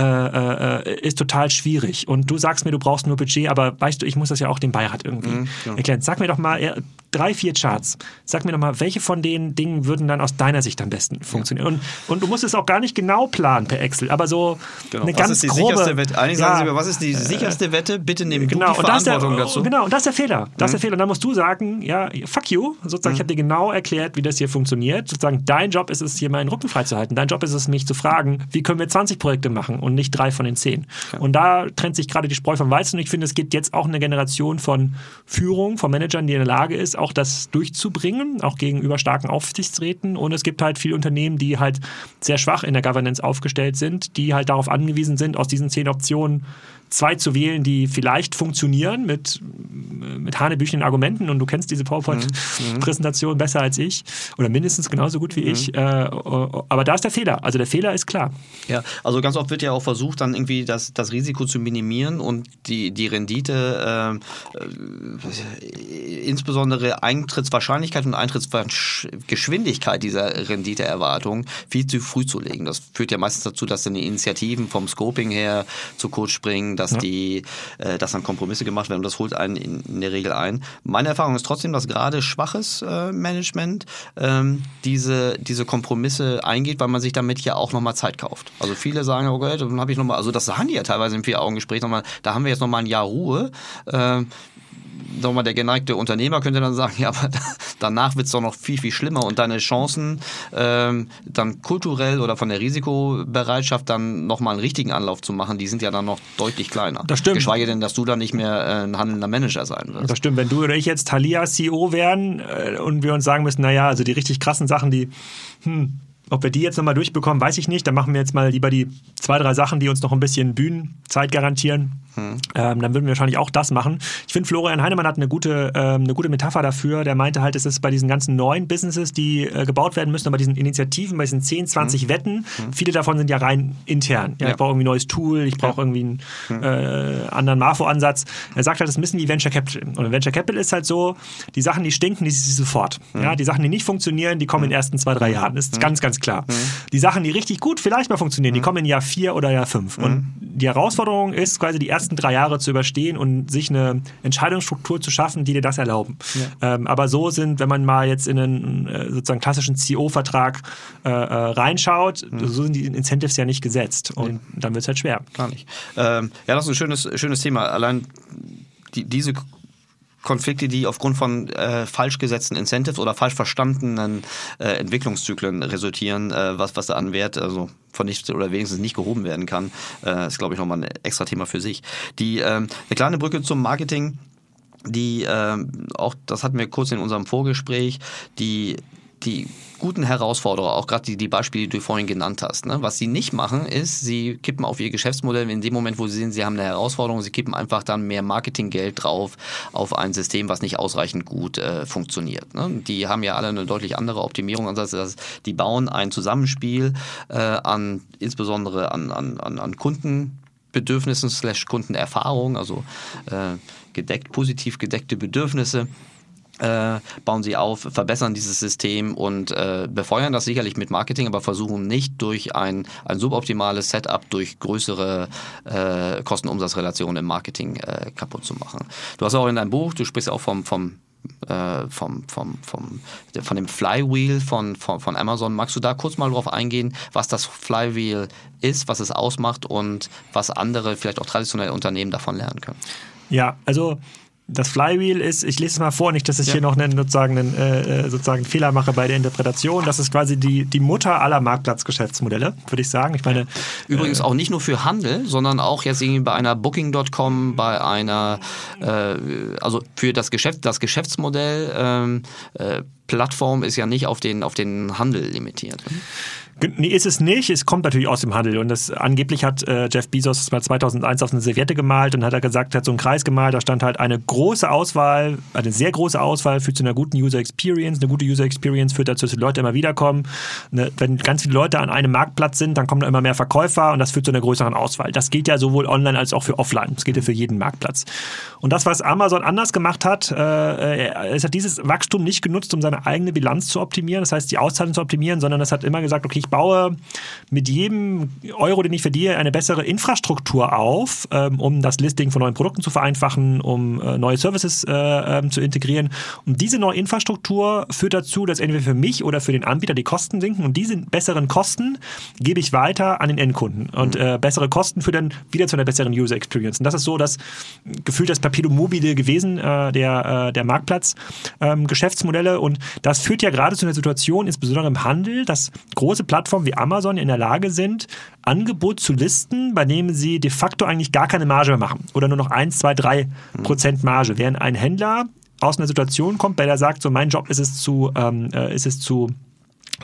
[SPEAKER 2] äh, äh, ist total schwierig. Und du sagst mir, du brauchst nur Budget, aber weißt du, ich muss das ja auch dem Beirat irgendwie mhm, ja. erklären. Sag mir doch mal drei, vier Charts. Sag mir doch mal, welche von den Dingen würden dann aus deiner Sicht am besten funktionieren? Ja. Und, und du musst es auch gar nicht genau planen per Excel, aber so genau. eine was ganz ist die grobe...
[SPEAKER 1] Sicherste Wette? Eigentlich ja, sagen Sie mir, was ist die äh, sicherste Wette? Bitte nehmen genau, die Verantwortung
[SPEAKER 2] der,
[SPEAKER 1] dazu.
[SPEAKER 2] Genau, und das ist der Fehler. Das mhm. ist der Fehler. Und dann musst du sagen, ja, fuck you. Sozusagen, mhm. ich habe dir genau erklärt, wie das hier funktioniert. Sozusagen, dein Job ist es, hier meinen Rücken freizuhalten. Dein Job ist es, mich zu fragen, wie können wir 20 Projekte machen und nicht drei von den zehn. 10. Ja. Und da trennt sich gerade die Spreu vom Weizen. Und ich finde, es gibt jetzt auch eine Generation von Führung, von Managern, die in der Lage ist, auch das durchzubringen, auch gegenüber starken Aufsichtsräten. Und es gibt halt viele Unternehmen, die halt sehr schwach in der Governance aufgestellt sind, die halt darauf angewiesen sind, aus diesen zehn Optionen zwei zu wählen, die vielleicht funktionieren mit, mit hanebüchenden Argumenten und du kennst diese PowerPoint-Präsentation mhm. besser als ich oder mindestens genauso gut wie mhm. ich. Äh, aber da ist der Fehler. Also der Fehler ist klar.
[SPEAKER 1] Ja, also ganz oft wird ja auch versucht, dann irgendwie das, das Risiko zu minimieren und die, die Rendite, äh, äh, insbesondere Eintrittswahrscheinlichkeit und Eintrittsgeschwindigkeit dieser Renditeerwartung viel zu früh zu legen. Das führt ja meistens dazu, dass dann die Initiativen vom Scoping her zu kurz springen, dass ja. die, äh, dass dann Kompromisse gemacht werden und das holt einen in, in, der Regel ein. Meine Erfahrung ist trotzdem, dass gerade schwaches äh, Management ähm, diese, diese Kompromisse eingeht, weil man sich damit ja auch nochmal Zeit kauft. Also viele sagen, okay, dann habe ich nochmal, also das sagen die ja teilweise im Vier-Augen-Gespräch nochmal, da haben wir jetzt nochmal ein Jahr Ruhe. Äh, sagen mal, der geneigte Unternehmer könnte dann sagen, ja, aber danach wird es doch noch viel, viel schlimmer und deine Chancen ähm, dann kulturell oder von der Risikobereitschaft dann nochmal einen richtigen Anlauf zu machen, die sind ja dann noch deutlich kleiner.
[SPEAKER 2] Das stimmt.
[SPEAKER 1] Geschweige denn, dass du dann nicht mehr äh, ein handelnder Manager sein wirst.
[SPEAKER 2] Das stimmt. Wenn du oder ich jetzt Thalia CEO wären äh, und wir uns sagen müssen, naja, also die richtig krassen Sachen, die, hm, ob wir die jetzt nochmal durchbekommen, weiß ich nicht. Dann machen wir jetzt mal lieber die zwei, drei Sachen, die uns noch ein bisschen Bühnenzeit garantieren. Hm. Ähm, dann würden wir wahrscheinlich auch das machen. Ich finde, Florian Heinemann hat eine gute, ähm, eine gute Metapher dafür. Der meinte halt, es ist bei diesen ganzen neuen Businesses, die äh, gebaut werden müssen, bei diesen Initiativen, bei diesen 10, 20 hm. Wetten, hm. viele davon sind ja rein intern. Ja, ja. Ich brauche irgendwie ein neues Tool, ich brauche irgendwie einen hm. äh, anderen Marfo-Ansatz. Er sagt halt, das müssen wie Venture Capital. Und Venture Capital ist halt so, die Sachen, die stinken, die sie sofort. Hm. Ja, die Sachen, die nicht funktionieren, die kommen in den ersten zwei, drei Jahren. Das ist ganz, ganz klar. Die Sachen, die richtig gut vielleicht mal funktionieren, die kommen in Jahr vier oder Jahr fünf. Und die Herausforderung ist quasi die ersten drei Jahre zu überstehen und sich eine Entscheidungsstruktur zu schaffen, die dir das erlauben. Ja. Ähm, aber so sind, wenn man mal jetzt in einen äh, sozusagen klassischen CEO-Vertrag äh, äh, reinschaut, mhm. so sind die Incentives ja nicht gesetzt. Und nee. dann wird es halt schwer.
[SPEAKER 1] Gar nicht. Ähm, ja, das ist ein schönes, schönes Thema. Allein die, diese Konflikte, die aufgrund von äh, falsch gesetzten Incentives oder falsch verstandenen äh, Entwicklungszyklen resultieren, äh, was, was da an Wert also von nichts oder wenigstens nicht gehoben werden kann, äh, ist, glaube ich, nochmal ein extra Thema für sich. Die, ähm, eine kleine Brücke zum Marketing, die äh, auch, das hatten wir kurz in unserem Vorgespräch, die die guten Herausforderer, auch gerade die, die Beispiele, die du vorhin genannt hast. Ne? Was sie nicht machen, ist, sie kippen auf ihr Geschäftsmodell in dem Moment, wo sie sehen, sie haben eine Herausforderung, sie kippen einfach dann mehr Marketinggeld drauf auf ein System, was nicht ausreichend gut äh, funktioniert. Ne? Die haben ja alle eine deutlich andere Optimierung. Also die bauen ein Zusammenspiel äh, an insbesondere an, an, an, an Kundenbedürfnissen slash Kundenerfahrung, also äh, gedeckt, positiv gedeckte Bedürfnisse äh, bauen sie auf, verbessern dieses System und äh, befeuern das sicherlich mit Marketing, aber versuchen nicht durch ein, ein suboptimales Setup durch größere äh, Kosten-Umsatz-Relationen im Marketing äh, kaputt zu machen. Du hast auch in deinem Buch, du sprichst auch vom, vom äh, vom, vom, vom, von dem Flywheel von, von, von Amazon. Magst du da kurz mal drauf eingehen, was das Flywheel ist, was es ausmacht und was andere, vielleicht auch traditionelle Unternehmen davon lernen können?
[SPEAKER 2] Ja, also das Flywheel ist, ich lese es mal vor, nicht, dass ich ja. hier noch einen, sozusagen, einen, äh, äh, sozusagen Fehler mache bei der Interpretation. Das ist quasi die, die Mutter aller Marktplatzgeschäftsmodelle, würde ich sagen. Ich meine,
[SPEAKER 1] Übrigens äh, auch nicht nur für Handel, sondern auch jetzt irgendwie bei einer Booking.com, bei einer, äh, also für das Geschäft, das Geschäftsmodell ähm, äh, Plattform ist ja nicht auf den, auf den Handel limitiert. Ne?
[SPEAKER 2] Nee, ist es nicht. Es kommt natürlich aus dem Handel. Und das angeblich hat äh, Jeff Bezos mal 2001 auf eine Serviette gemalt und hat er gesagt, hat so einen Kreis gemalt, da stand halt eine große Auswahl, eine sehr große Auswahl führt zu einer guten User Experience. Eine gute User Experience führt dazu, dass die Leute immer wiederkommen. Ne, wenn ganz viele Leute an einem Marktplatz sind, dann kommen da immer mehr Verkäufer und das führt zu einer größeren Auswahl. Das gilt ja sowohl online als auch für offline. Das gilt ja für jeden Marktplatz. Und das, was Amazon anders gemacht hat, äh, es hat dieses Wachstum nicht genutzt, um seine eigene Bilanz zu optimieren, das heißt die Auszahlung zu optimieren, sondern es hat immer gesagt, okay, ich baue mit jedem Euro, den ich verdiene, eine bessere Infrastruktur auf, ähm, um das Listing von neuen Produkten zu vereinfachen, um äh, neue Services äh, ähm, zu integrieren. Und diese neue Infrastruktur führt dazu, dass entweder für mich oder für den Anbieter die Kosten sinken und diese besseren Kosten gebe ich weiter an den Endkunden. Und äh, bessere Kosten führen dann wieder zu einer besseren User Experience. Und das ist so das gefühlt das Perpetuum mobile gewesen, äh, der, äh, der Marktplatz-Geschäftsmodelle. Ähm, und das führt ja gerade zu einer Situation, insbesondere im Handel, dass große Plattformen wie Amazon in der Lage sind, Angebot zu listen, bei dem sie de facto eigentlich gar keine Marge mehr machen oder nur noch 1, 2, 3 Prozent Marge. Während ein Händler aus einer Situation kommt, bei der er sagt, so mein Job ist es zu, ähm, äh, ist es zu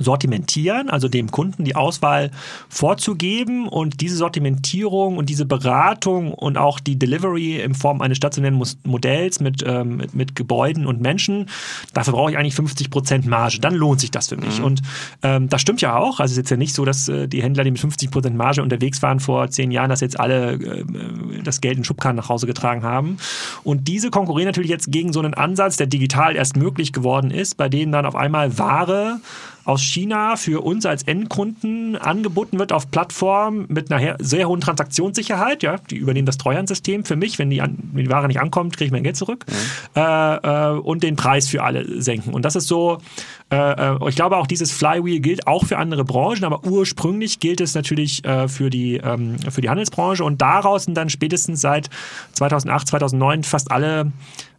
[SPEAKER 2] sortimentieren, also dem Kunden die Auswahl vorzugeben und diese Sortimentierung und diese Beratung und auch die Delivery in Form eines stationären Modells mit, ähm, mit, mit, Gebäuden und Menschen, dafür brauche ich eigentlich 50 Prozent Marge. Dann lohnt sich das für mich. Mhm. Und ähm, das stimmt ja auch. Also es ist jetzt ja nicht so, dass äh, die Händler, die mit 50 Prozent Marge unterwegs waren vor zehn Jahren, dass jetzt alle äh, das Geld in Schubkarren nach Hause getragen haben. Und diese konkurrieren natürlich jetzt gegen so einen Ansatz, der digital erst möglich geworden ist, bei dem dann auf einmal Ware aus China für uns als Endkunden angeboten wird auf Plattformen mit einer sehr hohen Transaktionssicherheit. Ja, die übernehmen das Treuhandsystem für mich. Wenn die, an, wenn die Ware nicht ankommt, kriege ich mein Geld zurück. Mhm. Äh, äh, und den Preis für alle senken. Und das ist so, äh, äh, ich glaube auch dieses Flywheel gilt auch für andere Branchen, aber ursprünglich gilt es natürlich äh, für, die, ähm, für die Handelsbranche. Und daraus sind dann spätestens seit 2008, 2009 fast alle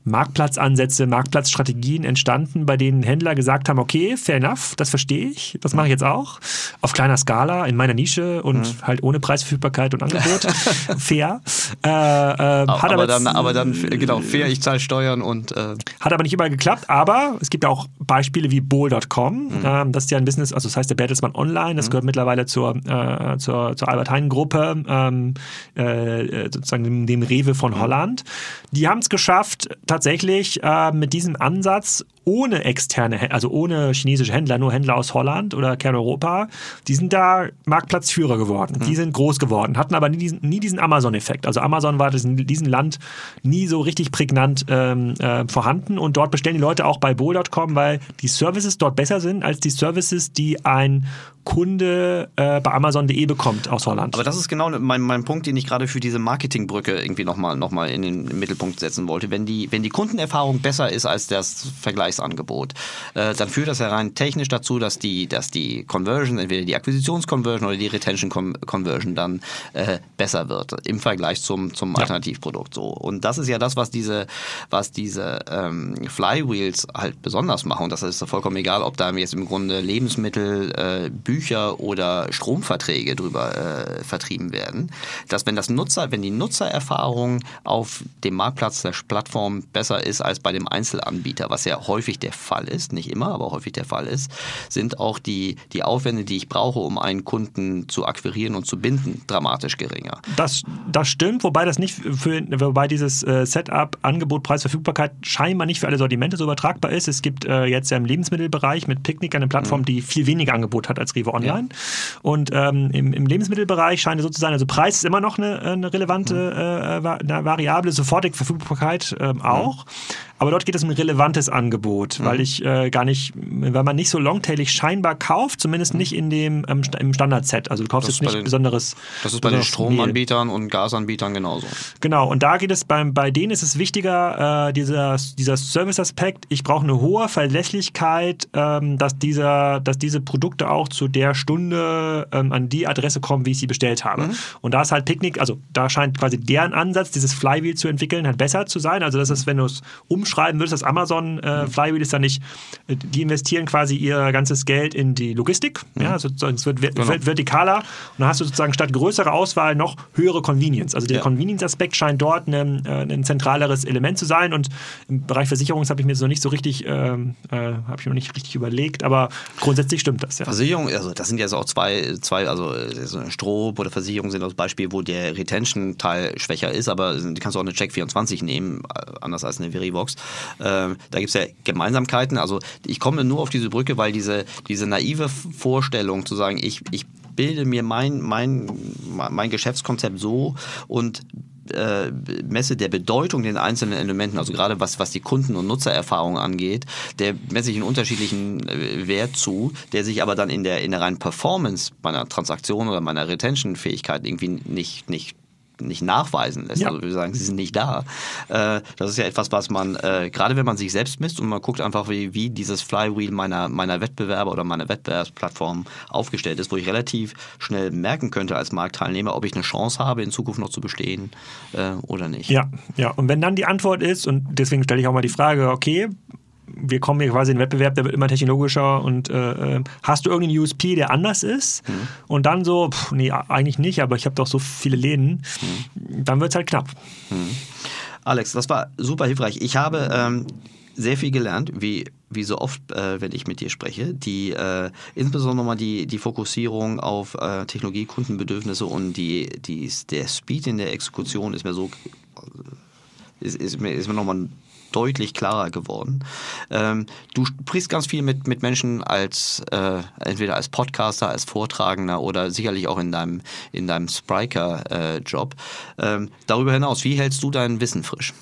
[SPEAKER 2] Marktplatzansätze, Marktplatzstrategien entstanden, bei denen Händler gesagt haben, okay, fair enough, das verstehe ich, das mache ich jetzt auch. Auf kleiner Skala, in meiner Nische und mhm. halt ohne Preisverfügbarkeit und Angebot. fair.
[SPEAKER 1] Äh, äh, aber, hat aber, dann, aber dann, genau, fair, ich zahle Steuern und... Äh
[SPEAKER 2] hat aber nicht immer geklappt, aber es gibt auch Beispiele wie Bowl.com, mhm. ähm, das ist ja ein Business, also das heißt der Bertelsmann Online, das mhm. gehört mittlerweile zur, äh, zur, zur Albert-Heijn-Gruppe, ähm, äh, sozusagen dem, dem Rewe von mhm. Holland. Die haben es geschafft, tatsächlich äh, mit diesem Ansatz ohne externe, also ohne chinesische Händler, nur Händler aus Holland oder Kerneuropa, die sind da Marktplatzführer geworden. Mhm. Die sind groß geworden, hatten aber nie diesen, nie diesen Amazon-Effekt. Also Amazon war in diesem Land nie so richtig prägnant ähm, äh, vorhanden und dort bestellen die Leute auch bei Bowl.com, weil die Services dort besser sind als die Services, die ein Kunde äh, bei Amazon.de bekommt aus Holland.
[SPEAKER 1] Aber das ist genau mein, mein Punkt, den ich gerade für diese Marketingbrücke irgendwie nochmal noch mal in den Mittelpunkt setzen wollte. Wenn die, wenn die Kundenerfahrung besser ist als das Vergleich Vergleichsangebot. Äh, dann führt das ja rein technisch dazu, dass die, dass die Conversion, entweder die Akquisitionsconversion oder die Retention Conversion dann äh, besser wird im Vergleich zum, zum ja. Alternativprodukt. So. Und das ist ja das, was diese, was diese ähm, Flywheels halt besonders machen. Und das ist vollkommen egal, ob da jetzt im Grunde Lebensmittel, äh, Bücher oder Stromverträge drüber äh, vertrieben werden. Dass wenn das Nutzer, wenn die Nutzererfahrung auf dem Marktplatz der Plattform besser ist als bei dem Einzelanbieter, was ja häufig der Fall ist, nicht immer, aber häufig der Fall ist, sind auch die, die Aufwände, die ich brauche, um einen Kunden zu akquirieren und zu binden, dramatisch geringer.
[SPEAKER 2] Das, das stimmt, wobei das nicht für, wobei dieses äh, Setup, Angebot, Preis, Verfügbarkeit scheinbar nicht für alle Sortimente so übertragbar ist. Es gibt äh, jetzt ja im Lebensmittelbereich mit Picknick eine Plattform, mhm. die viel weniger Angebot hat als Rewe Online. Ja. Und ähm, im, im, Lebensmittelbereich scheint es so zu sein, also Preis ist immer noch eine, eine relevante mhm. äh, eine Variable, sofortige Verfügbarkeit ähm, auch. Mhm. Aber dort geht es um ein relevantes Angebot, mhm. weil ich äh, gar nicht, weil man nicht so longtailig scheinbar kauft, zumindest nicht in dem ähm, im Standard-Set. Also du kaufst das jetzt nicht
[SPEAKER 1] den,
[SPEAKER 2] besonderes.
[SPEAKER 1] Das ist bei den Stromanbietern Mehl. und Gasanbietern genauso.
[SPEAKER 2] Genau, und da geht es beim, bei denen ist es wichtiger, äh, dieser, dieser Service-Aspekt, ich brauche eine hohe Verlässlichkeit, ähm, dass, dieser, dass diese Produkte auch zu der Stunde ähm, an die Adresse kommen, wie ich sie bestellt habe. Mhm. Und da ist halt Picknick, also da scheint quasi deren Ansatz, dieses Flywheel zu entwickeln, halt besser zu sein. Also das ist, wenn du es um umschreiben würdest, das Amazon äh, Flywheel ist da nicht, äh, die investieren quasi ihr ganzes Geld in die Logistik. Mhm. Ja, sozusagen, es wird genau. vertikaler und dann hast du sozusagen statt größerer Auswahl noch höhere Convenience. Also der ja. Convenience-Aspekt scheint dort eine, äh, ein zentraleres Element zu sein und im Bereich Versicherung habe ich mir das noch nicht so richtig, ähm, äh, habe ich noch nicht richtig überlegt, aber grundsätzlich stimmt das.
[SPEAKER 1] Ja. Versicherung, also das sind jetzt auch zwei, zwei also Stroh oder Versicherung sind das Beispiel, wo der Retention-Teil schwächer ist, aber die kannst du auch eine Check 24 nehmen, äh, anders als eine Verivox. Ähm, da gibt es ja Gemeinsamkeiten. Also ich komme nur auf diese Brücke, weil diese, diese naive Vorstellung zu sagen, ich, ich bilde mir mein, mein, mein Geschäftskonzept so und äh, messe der Bedeutung den einzelnen Elementen, also gerade was, was die Kunden- und Nutzererfahrung angeht, der messe ich einen unterschiedlichen äh, Wert zu, der sich aber dann in der, in der reinen Performance meiner Transaktion oder meiner Retention-Fähigkeit irgendwie nicht, nicht nicht nachweisen lässt. Ja. Also wir sagen, sie sind nicht da. Äh, das ist ja etwas, was man, äh, gerade wenn man sich selbst misst und man guckt einfach, wie, wie dieses Flywheel meiner, meiner Wettbewerber oder meiner Wettbewerbsplattform aufgestellt ist, wo ich relativ schnell merken könnte als Marktteilnehmer, ob ich eine Chance habe, in Zukunft noch zu bestehen äh, oder nicht.
[SPEAKER 2] Ja, ja. Und wenn dann die Antwort ist, und deswegen stelle ich auch mal die Frage, okay, wir kommen hier quasi in den Wettbewerb, der wird immer technologischer und äh, äh hast du irgendeinen USP, der anders ist? Mhm. Und dann so, pff, nee, eigentlich nicht, aber ich habe doch so viele Läden, mhm. dann wird es halt knapp. Mhm.
[SPEAKER 1] Alex, das war super hilfreich. Ich habe ähm, sehr viel gelernt, wie, wie so oft, äh, wenn ich mit dir spreche. Die, äh, insbesondere mal die, die Fokussierung auf äh, Technologie, Kundenbedürfnisse und die, die, der Speed in der Exekution ist mir so ist, ist mir, ist mir nochmal deutlich klarer geworden. Ähm, du sprichst ganz viel mit, mit Menschen als äh, entweder als Podcaster, als Vortragender oder sicherlich auch in deinem, in deinem Spriker-Job. Äh, ähm, darüber hinaus, wie hältst du dein Wissen frisch?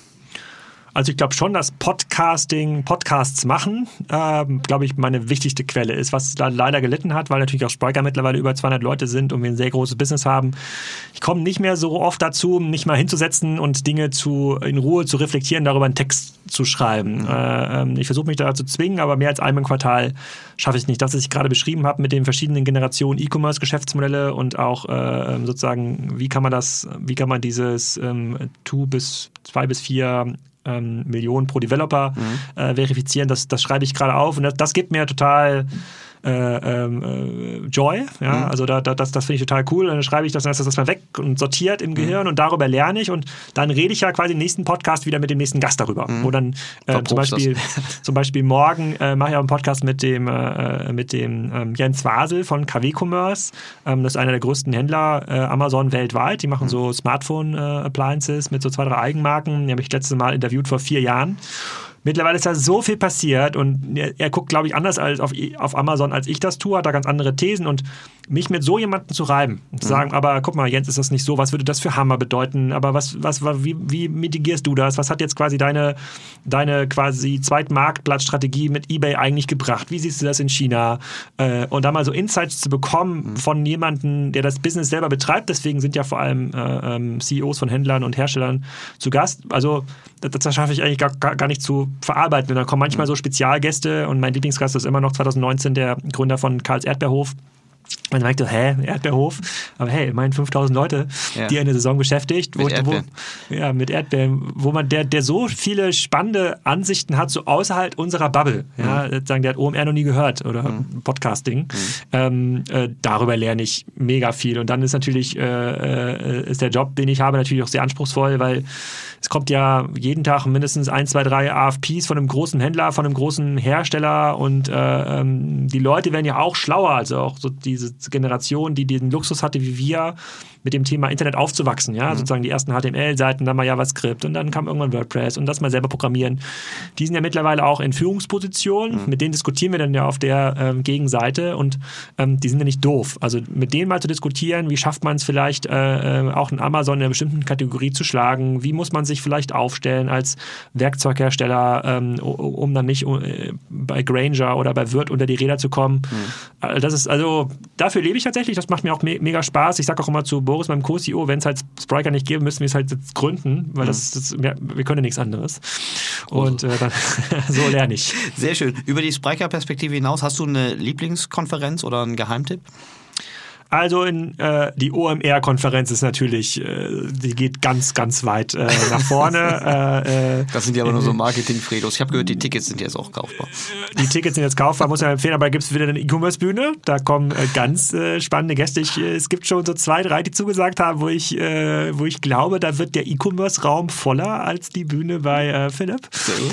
[SPEAKER 2] Also ich glaube schon, dass Podcasting, Podcasts machen, ähm, glaube ich, meine wichtigste Quelle ist, was da leider gelitten hat, weil natürlich auch Spriker mittlerweile über 200 Leute sind und wir ein sehr großes Business haben. Ich komme nicht mehr so oft dazu, mich mal hinzusetzen und Dinge zu, in Ruhe zu reflektieren, darüber einen Text zu schreiben. Mhm. Äh, ähm, ich versuche mich da zu zwingen, aber mehr als einmal im Quartal schaffe ich nicht. Das, was ich gerade beschrieben habe mit den verschiedenen Generationen E-Commerce-Geschäftsmodelle und auch äh, ähm, sozusagen, wie kann man das, wie kann man dieses ähm, two bis zwei bis vier ähm, Millionen pro Developer mhm. äh, verifizieren. Das, das schreibe ich gerade auf und das, das gibt mir total äh, ähm, äh, Joy. Ja? Mhm. Also da, da, das, das finde ich total cool. Dann schreibe ich das, dann ist das mal weg und sortiert im mhm. Gehirn und darüber lerne ich und dann rede ich ja quasi im nächsten Podcast wieder mit dem nächsten Gast darüber. Mhm. Wo dann äh, zum, Beispiel, zum Beispiel morgen äh, mache ich auch einen Podcast mit dem, äh, mit dem ähm, Jens Wasel von KW Commerce. Ähm, das ist einer der größten Händler Amazon weltweit. Die machen mhm. so Smartphone-Appliances mit so zwei, drei Eigenmarken. Die habe ich letztes Mal interviewt vor vier Jahren. Mittlerweile ist da so viel passiert und er, er guckt, glaube ich, anders als auf, auf Amazon, als ich das tue, hat da ganz andere Thesen und mich mit so jemandem zu reiben und zu mhm. sagen, aber guck mal, Jens, ist das nicht so, was würde das für Hammer bedeuten, aber was, was, wie, wie mitigierst du das? Was hat jetzt quasi deine, deine quasi Zweitmarktplatzstrategie mit Ebay eigentlich gebracht? Wie siehst du das in China? Äh, und da mal so Insights zu bekommen mhm. von jemandem, der das Business selber betreibt, deswegen sind ja vor allem äh, ähm, CEOs von Händlern und Herstellern zu Gast. Also das, das schaffe ich eigentlich gar, gar nicht zu verarbeiten. Und dann kommen manchmal so Spezialgäste und mein Lieblingsgast ist immer noch 2019 der Gründer von Karls Erdbeerhof. Man merkt so, hä, Erdbeerhof? Aber hey, immerhin 5000 Leute,
[SPEAKER 1] Ja.
[SPEAKER 2] die eine Saison beschäftigt.
[SPEAKER 1] Mit Erdbeeren.
[SPEAKER 2] Wo, ja, mit Erdbeeren. Wo man, der, der so viele spannende Ansichten hat, so außerhalb unserer Bubble. Ja,
[SPEAKER 1] Mhm.
[SPEAKER 2] sagen, der hat OMR noch nie gehört oder Podcasting. Ähm, äh, darüber lerne ich mega viel. Und dann ist natürlich, äh, äh, ist der Job, den ich habe, natürlich auch sehr anspruchsvoll, weil es kommt ja jeden Tag mindestens ein, zwei, drei AFPs von einem großen Händler, von einem großen Hersteller und äh, ähm, die Leute werden ja auch schlauer, also auch so diese Generation, die den Luxus hatte wie wir, mit dem Thema Internet aufzuwachsen, ja, sozusagen die ersten HTML-Seiten, dann mal JavaScript und dann kam irgendwann WordPress und das mal selber programmieren. Die sind ja mittlerweile auch in Führungspositionen, mit denen diskutieren wir dann ja auf der ähm, Gegenseite und ähm, die sind ja nicht doof. Also mit denen mal zu diskutieren, wie schafft man es vielleicht äh, äh, auch in Amazon in einer bestimmten Kategorie zu schlagen, wie muss man sich vielleicht aufstellen als Werkzeughersteller, ähm, um dann nicht äh, bei Granger oder bei Wirt unter die Räder zu kommen. Äh, Das ist also, dafür lebe ich tatsächlich, das macht mir auch me mega Spaß. Ich sage auch immer zu Boris, meinem Co-CEO, wenn es halt Spriker nicht gäbe, müssten wir es halt jetzt gründen, weil das, das wir, wir können ja nichts anderes. Und äh, dann, so lerne ich.
[SPEAKER 1] Sehr schön. Über die Spriker-Perspektive hinaus, hast du eine Lieblingskonferenz oder einen Geheimtipp?
[SPEAKER 2] Also in, äh, die OMR-Konferenz ist natürlich, äh, die geht ganz, ganz weit äh, nach vorne. äh, äh,
[SPEAKER 1] Das sind ja aber nur so Marketing-Fredos. Ich habe gehört, die Tickets sind jetzt auch kaufbar.
[SPEAKER 2] die Tickets sind jetzt kaufbar, muss man empfehlen, aber da gibt es wieder eine E-Commerce-Bühne. Da kommen äh, ganz äh, spannende Gäste. Ich, äh, es gibt schon so zwei, drei, die zugesagt haben, wo ich, äh, wo ich glaube, da wird der E-Commerce-Raum voller als die Bühne bei äh, Philipp.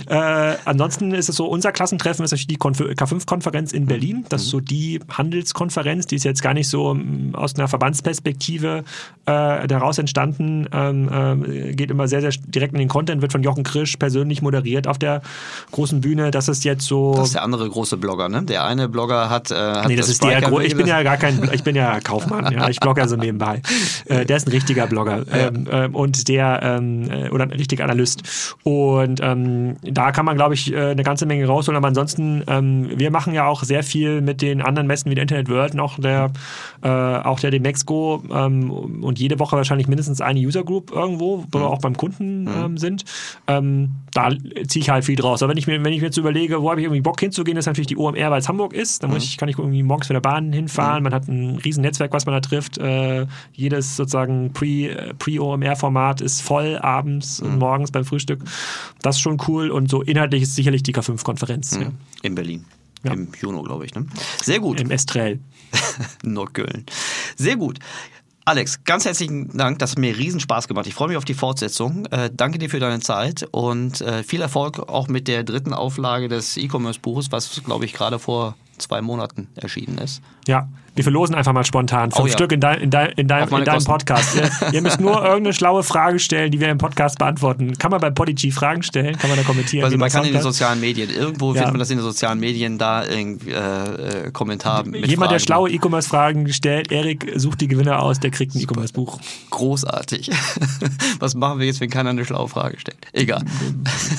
[SPEAKER 2] Äh, ansonsten ist es so, unser Klassentreffen ist natürlich die Konf K5-Konferenz in Berlin. Das ist so die Handelskonferenz, die ist jetzt gar nicht so aus einer Verbandsperspektive äh, daraus entstanden. Ähm, ähm, geht immer sehr, sehr direkt in den Content, wird von Jochen Krisch persönlich moderiert auf der großen Bühne. Das ist jetzt so.
[SPEAKER 1] Das ist der andere große Blogger, ne? Der eine Blogger hat. Äh, hat
[SPEAKER 2] Nee, das ist der
[SPEAKER 1] Spriker
[SPEAKER 2] Gro Ich bin ja gar kein, ich bin ja Kaufmann, ja, ich blogge so nebenbei. Äh, der ist ein richtiger Blogger ähm, ähm, und der ähm, äh, oder ein richtiger Analyst. Und ähm, da kann man, glaube ich, äh, eine ganze Menge rausholen. Aber ansonsten, ähm, wir machen ja auch sehr viel mit den anderen Messen wie der Internet World, noch der äh, auch der Demexco ähm, und jede Woche wahrscheinlich mindestens eine User Group irgendwo, wo wir auch beim Kunden ähm, sind. Ähm, da ziehe ich halt viel draus. Aber wenn ich mir, wenn ich mir jetzt überlege, wo habe ich irgendwie Bock hinzugehen, ist natürlich die OMR, weil es Hamburg ist. Da muss ich, kann ich irgendwie morgens mit der Bahn hinfahren. Man hat ein riesen Netzwerk, was man da trifft. Äh, jedes sozusagen Pre- äh, Pre-OMR-Format ist voll abends und morgens beim Frühstück. Das ist schon cool. Und so inhaltlich ist sicherlich die K5-Konferenz ja.
[SPEAKER 1] In Berlin.
[SPEAKER 2] Ja.
[SPEAKER 1] Im Juno, glaube ich. Ne? Sehr gut.
[SPEAKER 2] im Estrell.
[SPEAKER 1] Nordköln. Sehr gut. Alex, ganz herzlichen Dank. Das hat mir riesen Spaß gemacht. Ich freue mich auf die Fortsetzung. Äh, danke dir für deine Zeit und äh, viel Erfolg auch mit der dritten Auflage des E-Commerce-Buches, was, glaube ich, gerade vor zwei Monaten erschienen ist.
[SPEAKER 2] Ja, wir verlosen einfach mal spontan fünf
[SPEAKER 1] Oh ja.
[SPEAKER 2] Stück in, dein, in, dein, in, dein, in deinem. Podcast. ihr, ihr müsst nur irgendeine schlaue Frage stellen, die wir im Podcast beantworten. Kann man bei Podigy Fragen stellen? Kann man da kommentieren?
[SPEAKER 1] Also man kann in den sozialen Medien, irgendwo
[SPEAKER 2] Ja.
[SPEAKER 1] findet man das in den sozialen Medien, da irgendwie äh, äh, Kommentar mit
[SPEAKER 2] Jemand, der
[SPEAKER 1] Fragen.
[SPEAKER 2] schlaue E-Commerce-Fragen stellt, Erik sucht die Gewinner aus, der kriegt ein E-Commerce-Buch.
[SPEAKER 1] Großartig. Was machen wir jetzt, wenn keiner eine schlaue Frage stellt? Egal.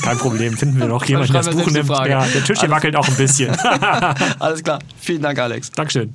[SPEAKER 2] Kein Problem, finden wir noch jemanden, der das Buch nimmt. Ja, der Tisch hier
[SPEAKER 1] Alles-
[SPEAKER 2] wackelt auch ein bisschen.
[SPEAKER 1] Alles klar. Vielen Dank, Alex.
[SPEAKER 2] Dankeschön.